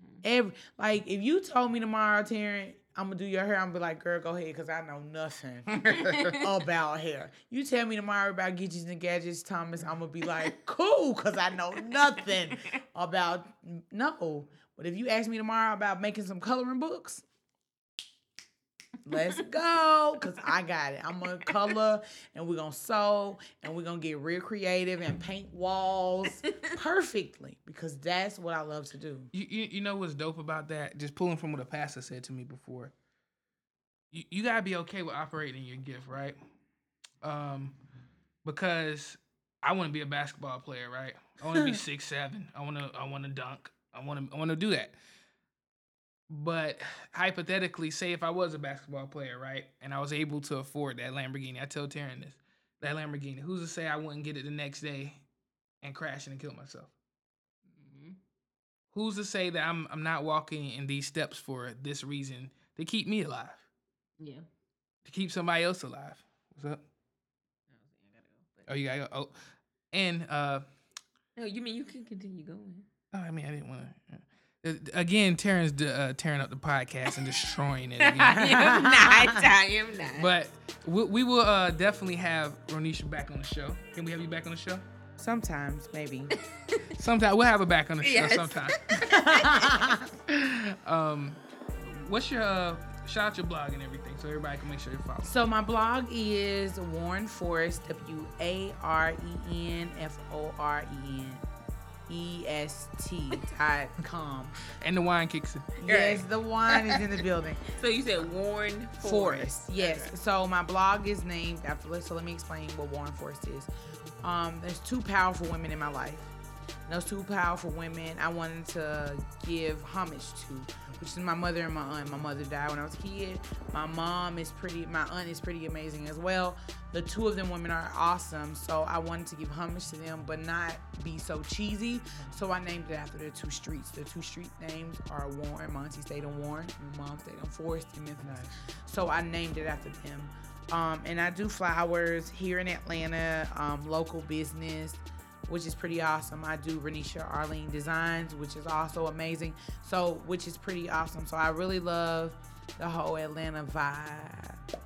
Mm-hmm. Every like if you told me tomorrow, Taryn, I'm gonna do your hair, I'm gonna be like, girl, go ahead, because I know nothing about hair. You tell me tomorrow about Gidgets and Gadgets, Thomas, I'm gonna be like, cool, because I know nothing about no. But if you ask me tomorrow about making some coloring books, let's go, because I got it. I'm gonna color and we're gonna sew and we're gonna get real creative and paint walls perfectly because that's what I love to do. You, you you know what's dope about that? Just pulling from what a pastor said to me before. You you gotta be okay with operating your gift, right? Um, because I want to be a basketball player, right? I want to be six seven. I want to I want to dunk. I want to I want to do that. But hypothetically, say if I was a basketball player, right, and I was able to afford that Lamborghini, I tell Taryn this, that Lamborghini. Who's to say I wouldn't get it the next day and crash and kill myself? who's to say that I'm I'm not walking in these steps for this reason to keep me alive, Yeah. to keep somebody else alive? What's up? Oh, you gotta go. Oh, and uh, No, you mean you can continue going. oh, I mean, I didn't want to. Again, Terrence uh, tearing up the podcast and destroying it. Again. I am not. I am not. but we, we will uh, definitely have Ronisha back on the show. Can we have you back on the show? Sometimes, maybe. sometimes we'll have her back on the show. Yes. Sometime. um, what's your uh, shout out your blog and everything so everybody can make sure you follow. So my blog is Warren Forrest, W A R E N F O R E N E S T dot com. And the wine kicks in. Yes, the wine is in the building. so you said Warren Forrest. Forrest. Yes. So my blog is named after. So let me explain what Warren Forrest is. Um, there's two powerful women in my life. And those two powerful women I wanted to give homage to, which is my mother and my aunt. My mother died when I was a kid. My mom is pretty. My aunt is pretty amazing as well. The two of them women are awesome. So I wanted to give homage to them, but not be so cheesy. So I named it after the two streets. The two street names are Warren. Auntie stayed in Warren. and My mom stayed in Forrest in Memphis. So I named it after them. Um, and I do flowers here in Atlanta, um, local business, which is pretty awesome. I do Ronisha Arlene Designs, which is also amazing. So, which is pretty awesome. So I really love the whole Atlanta vibe.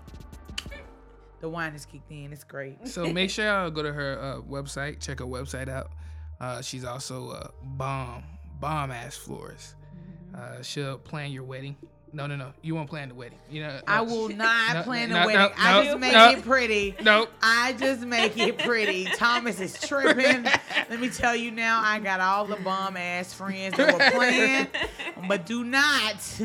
The wine is kicked in. It's great. So make sure y'all go to her uh, website, check her website out. Uh, she's also a bomb, bomb ass florist. Uh, she'll plan your wedding. No, no, no. You won't plan the wedding. You know. I will not no, plan no, the wedding. no, I no, just make no. it pretty. Nope. I just make it pretty. Thomas is tripping. Let me tell you now, I got all the bum ass friends that were playing, but do not,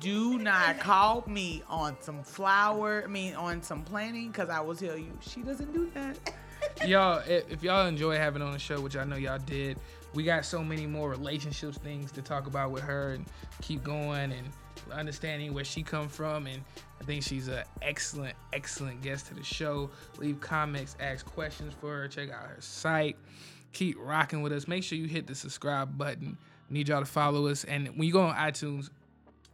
do not call me on some flower. I mean, on some planning, because I will tell you she doesn't do that. y'all, if, if y'all enjoy having on the show, which I know y'all did, we got so many more relationships things to talk about with her and keep going and understanding where she come from. And I think she's an excellent, excellent guest to the show. Leave comments, ask questions for her. Check out her site. Keep rocking with us. Make sure you hit the subscribe button. Need y'all to follow us. And when you go on iTunes,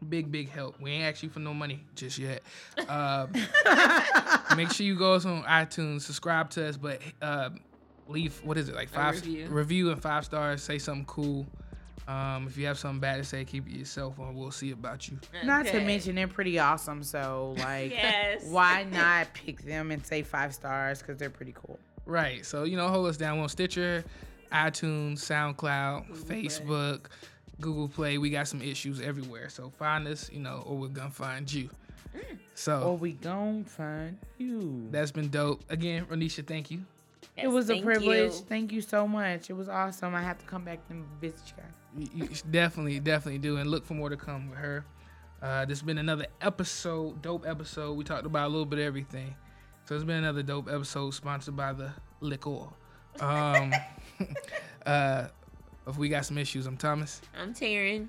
big big help. We ain't ask you for no money just yet. Uh, make sure you go on iTunes, subscribe to us, but uh, leave what is it like five review. review and five stars. Say something cool. Um, if you have something bad to say, keep it yourself, and we'll see about you. Not to mention they're pretty awesome. So like, Yes. why not pick them and say five stars because they're pretty cool. Right. So, you know, hold us down. We're on Stitcher, iTunes, SoundCloud, Facebook, Google Play. We got some issues everywhere. So find us, you know, or we're going to find you. Or So or we gon' find you. that's been dope. Again, Ronisha, thank you. it was a privilege. you. Thank you so much. It was awesome. I have to come back and visit you guys. You, definitely, definitely do. And look for more to come with her. Uh, this has been another episode, dope episode. We talked about a little bit of everything. So it's been another dope episode sponsored by the liquor. Um, uh, if we got some issues, I'm Thomas. I'm Taryn.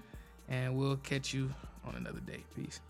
and we'll catch you on another day. Peace.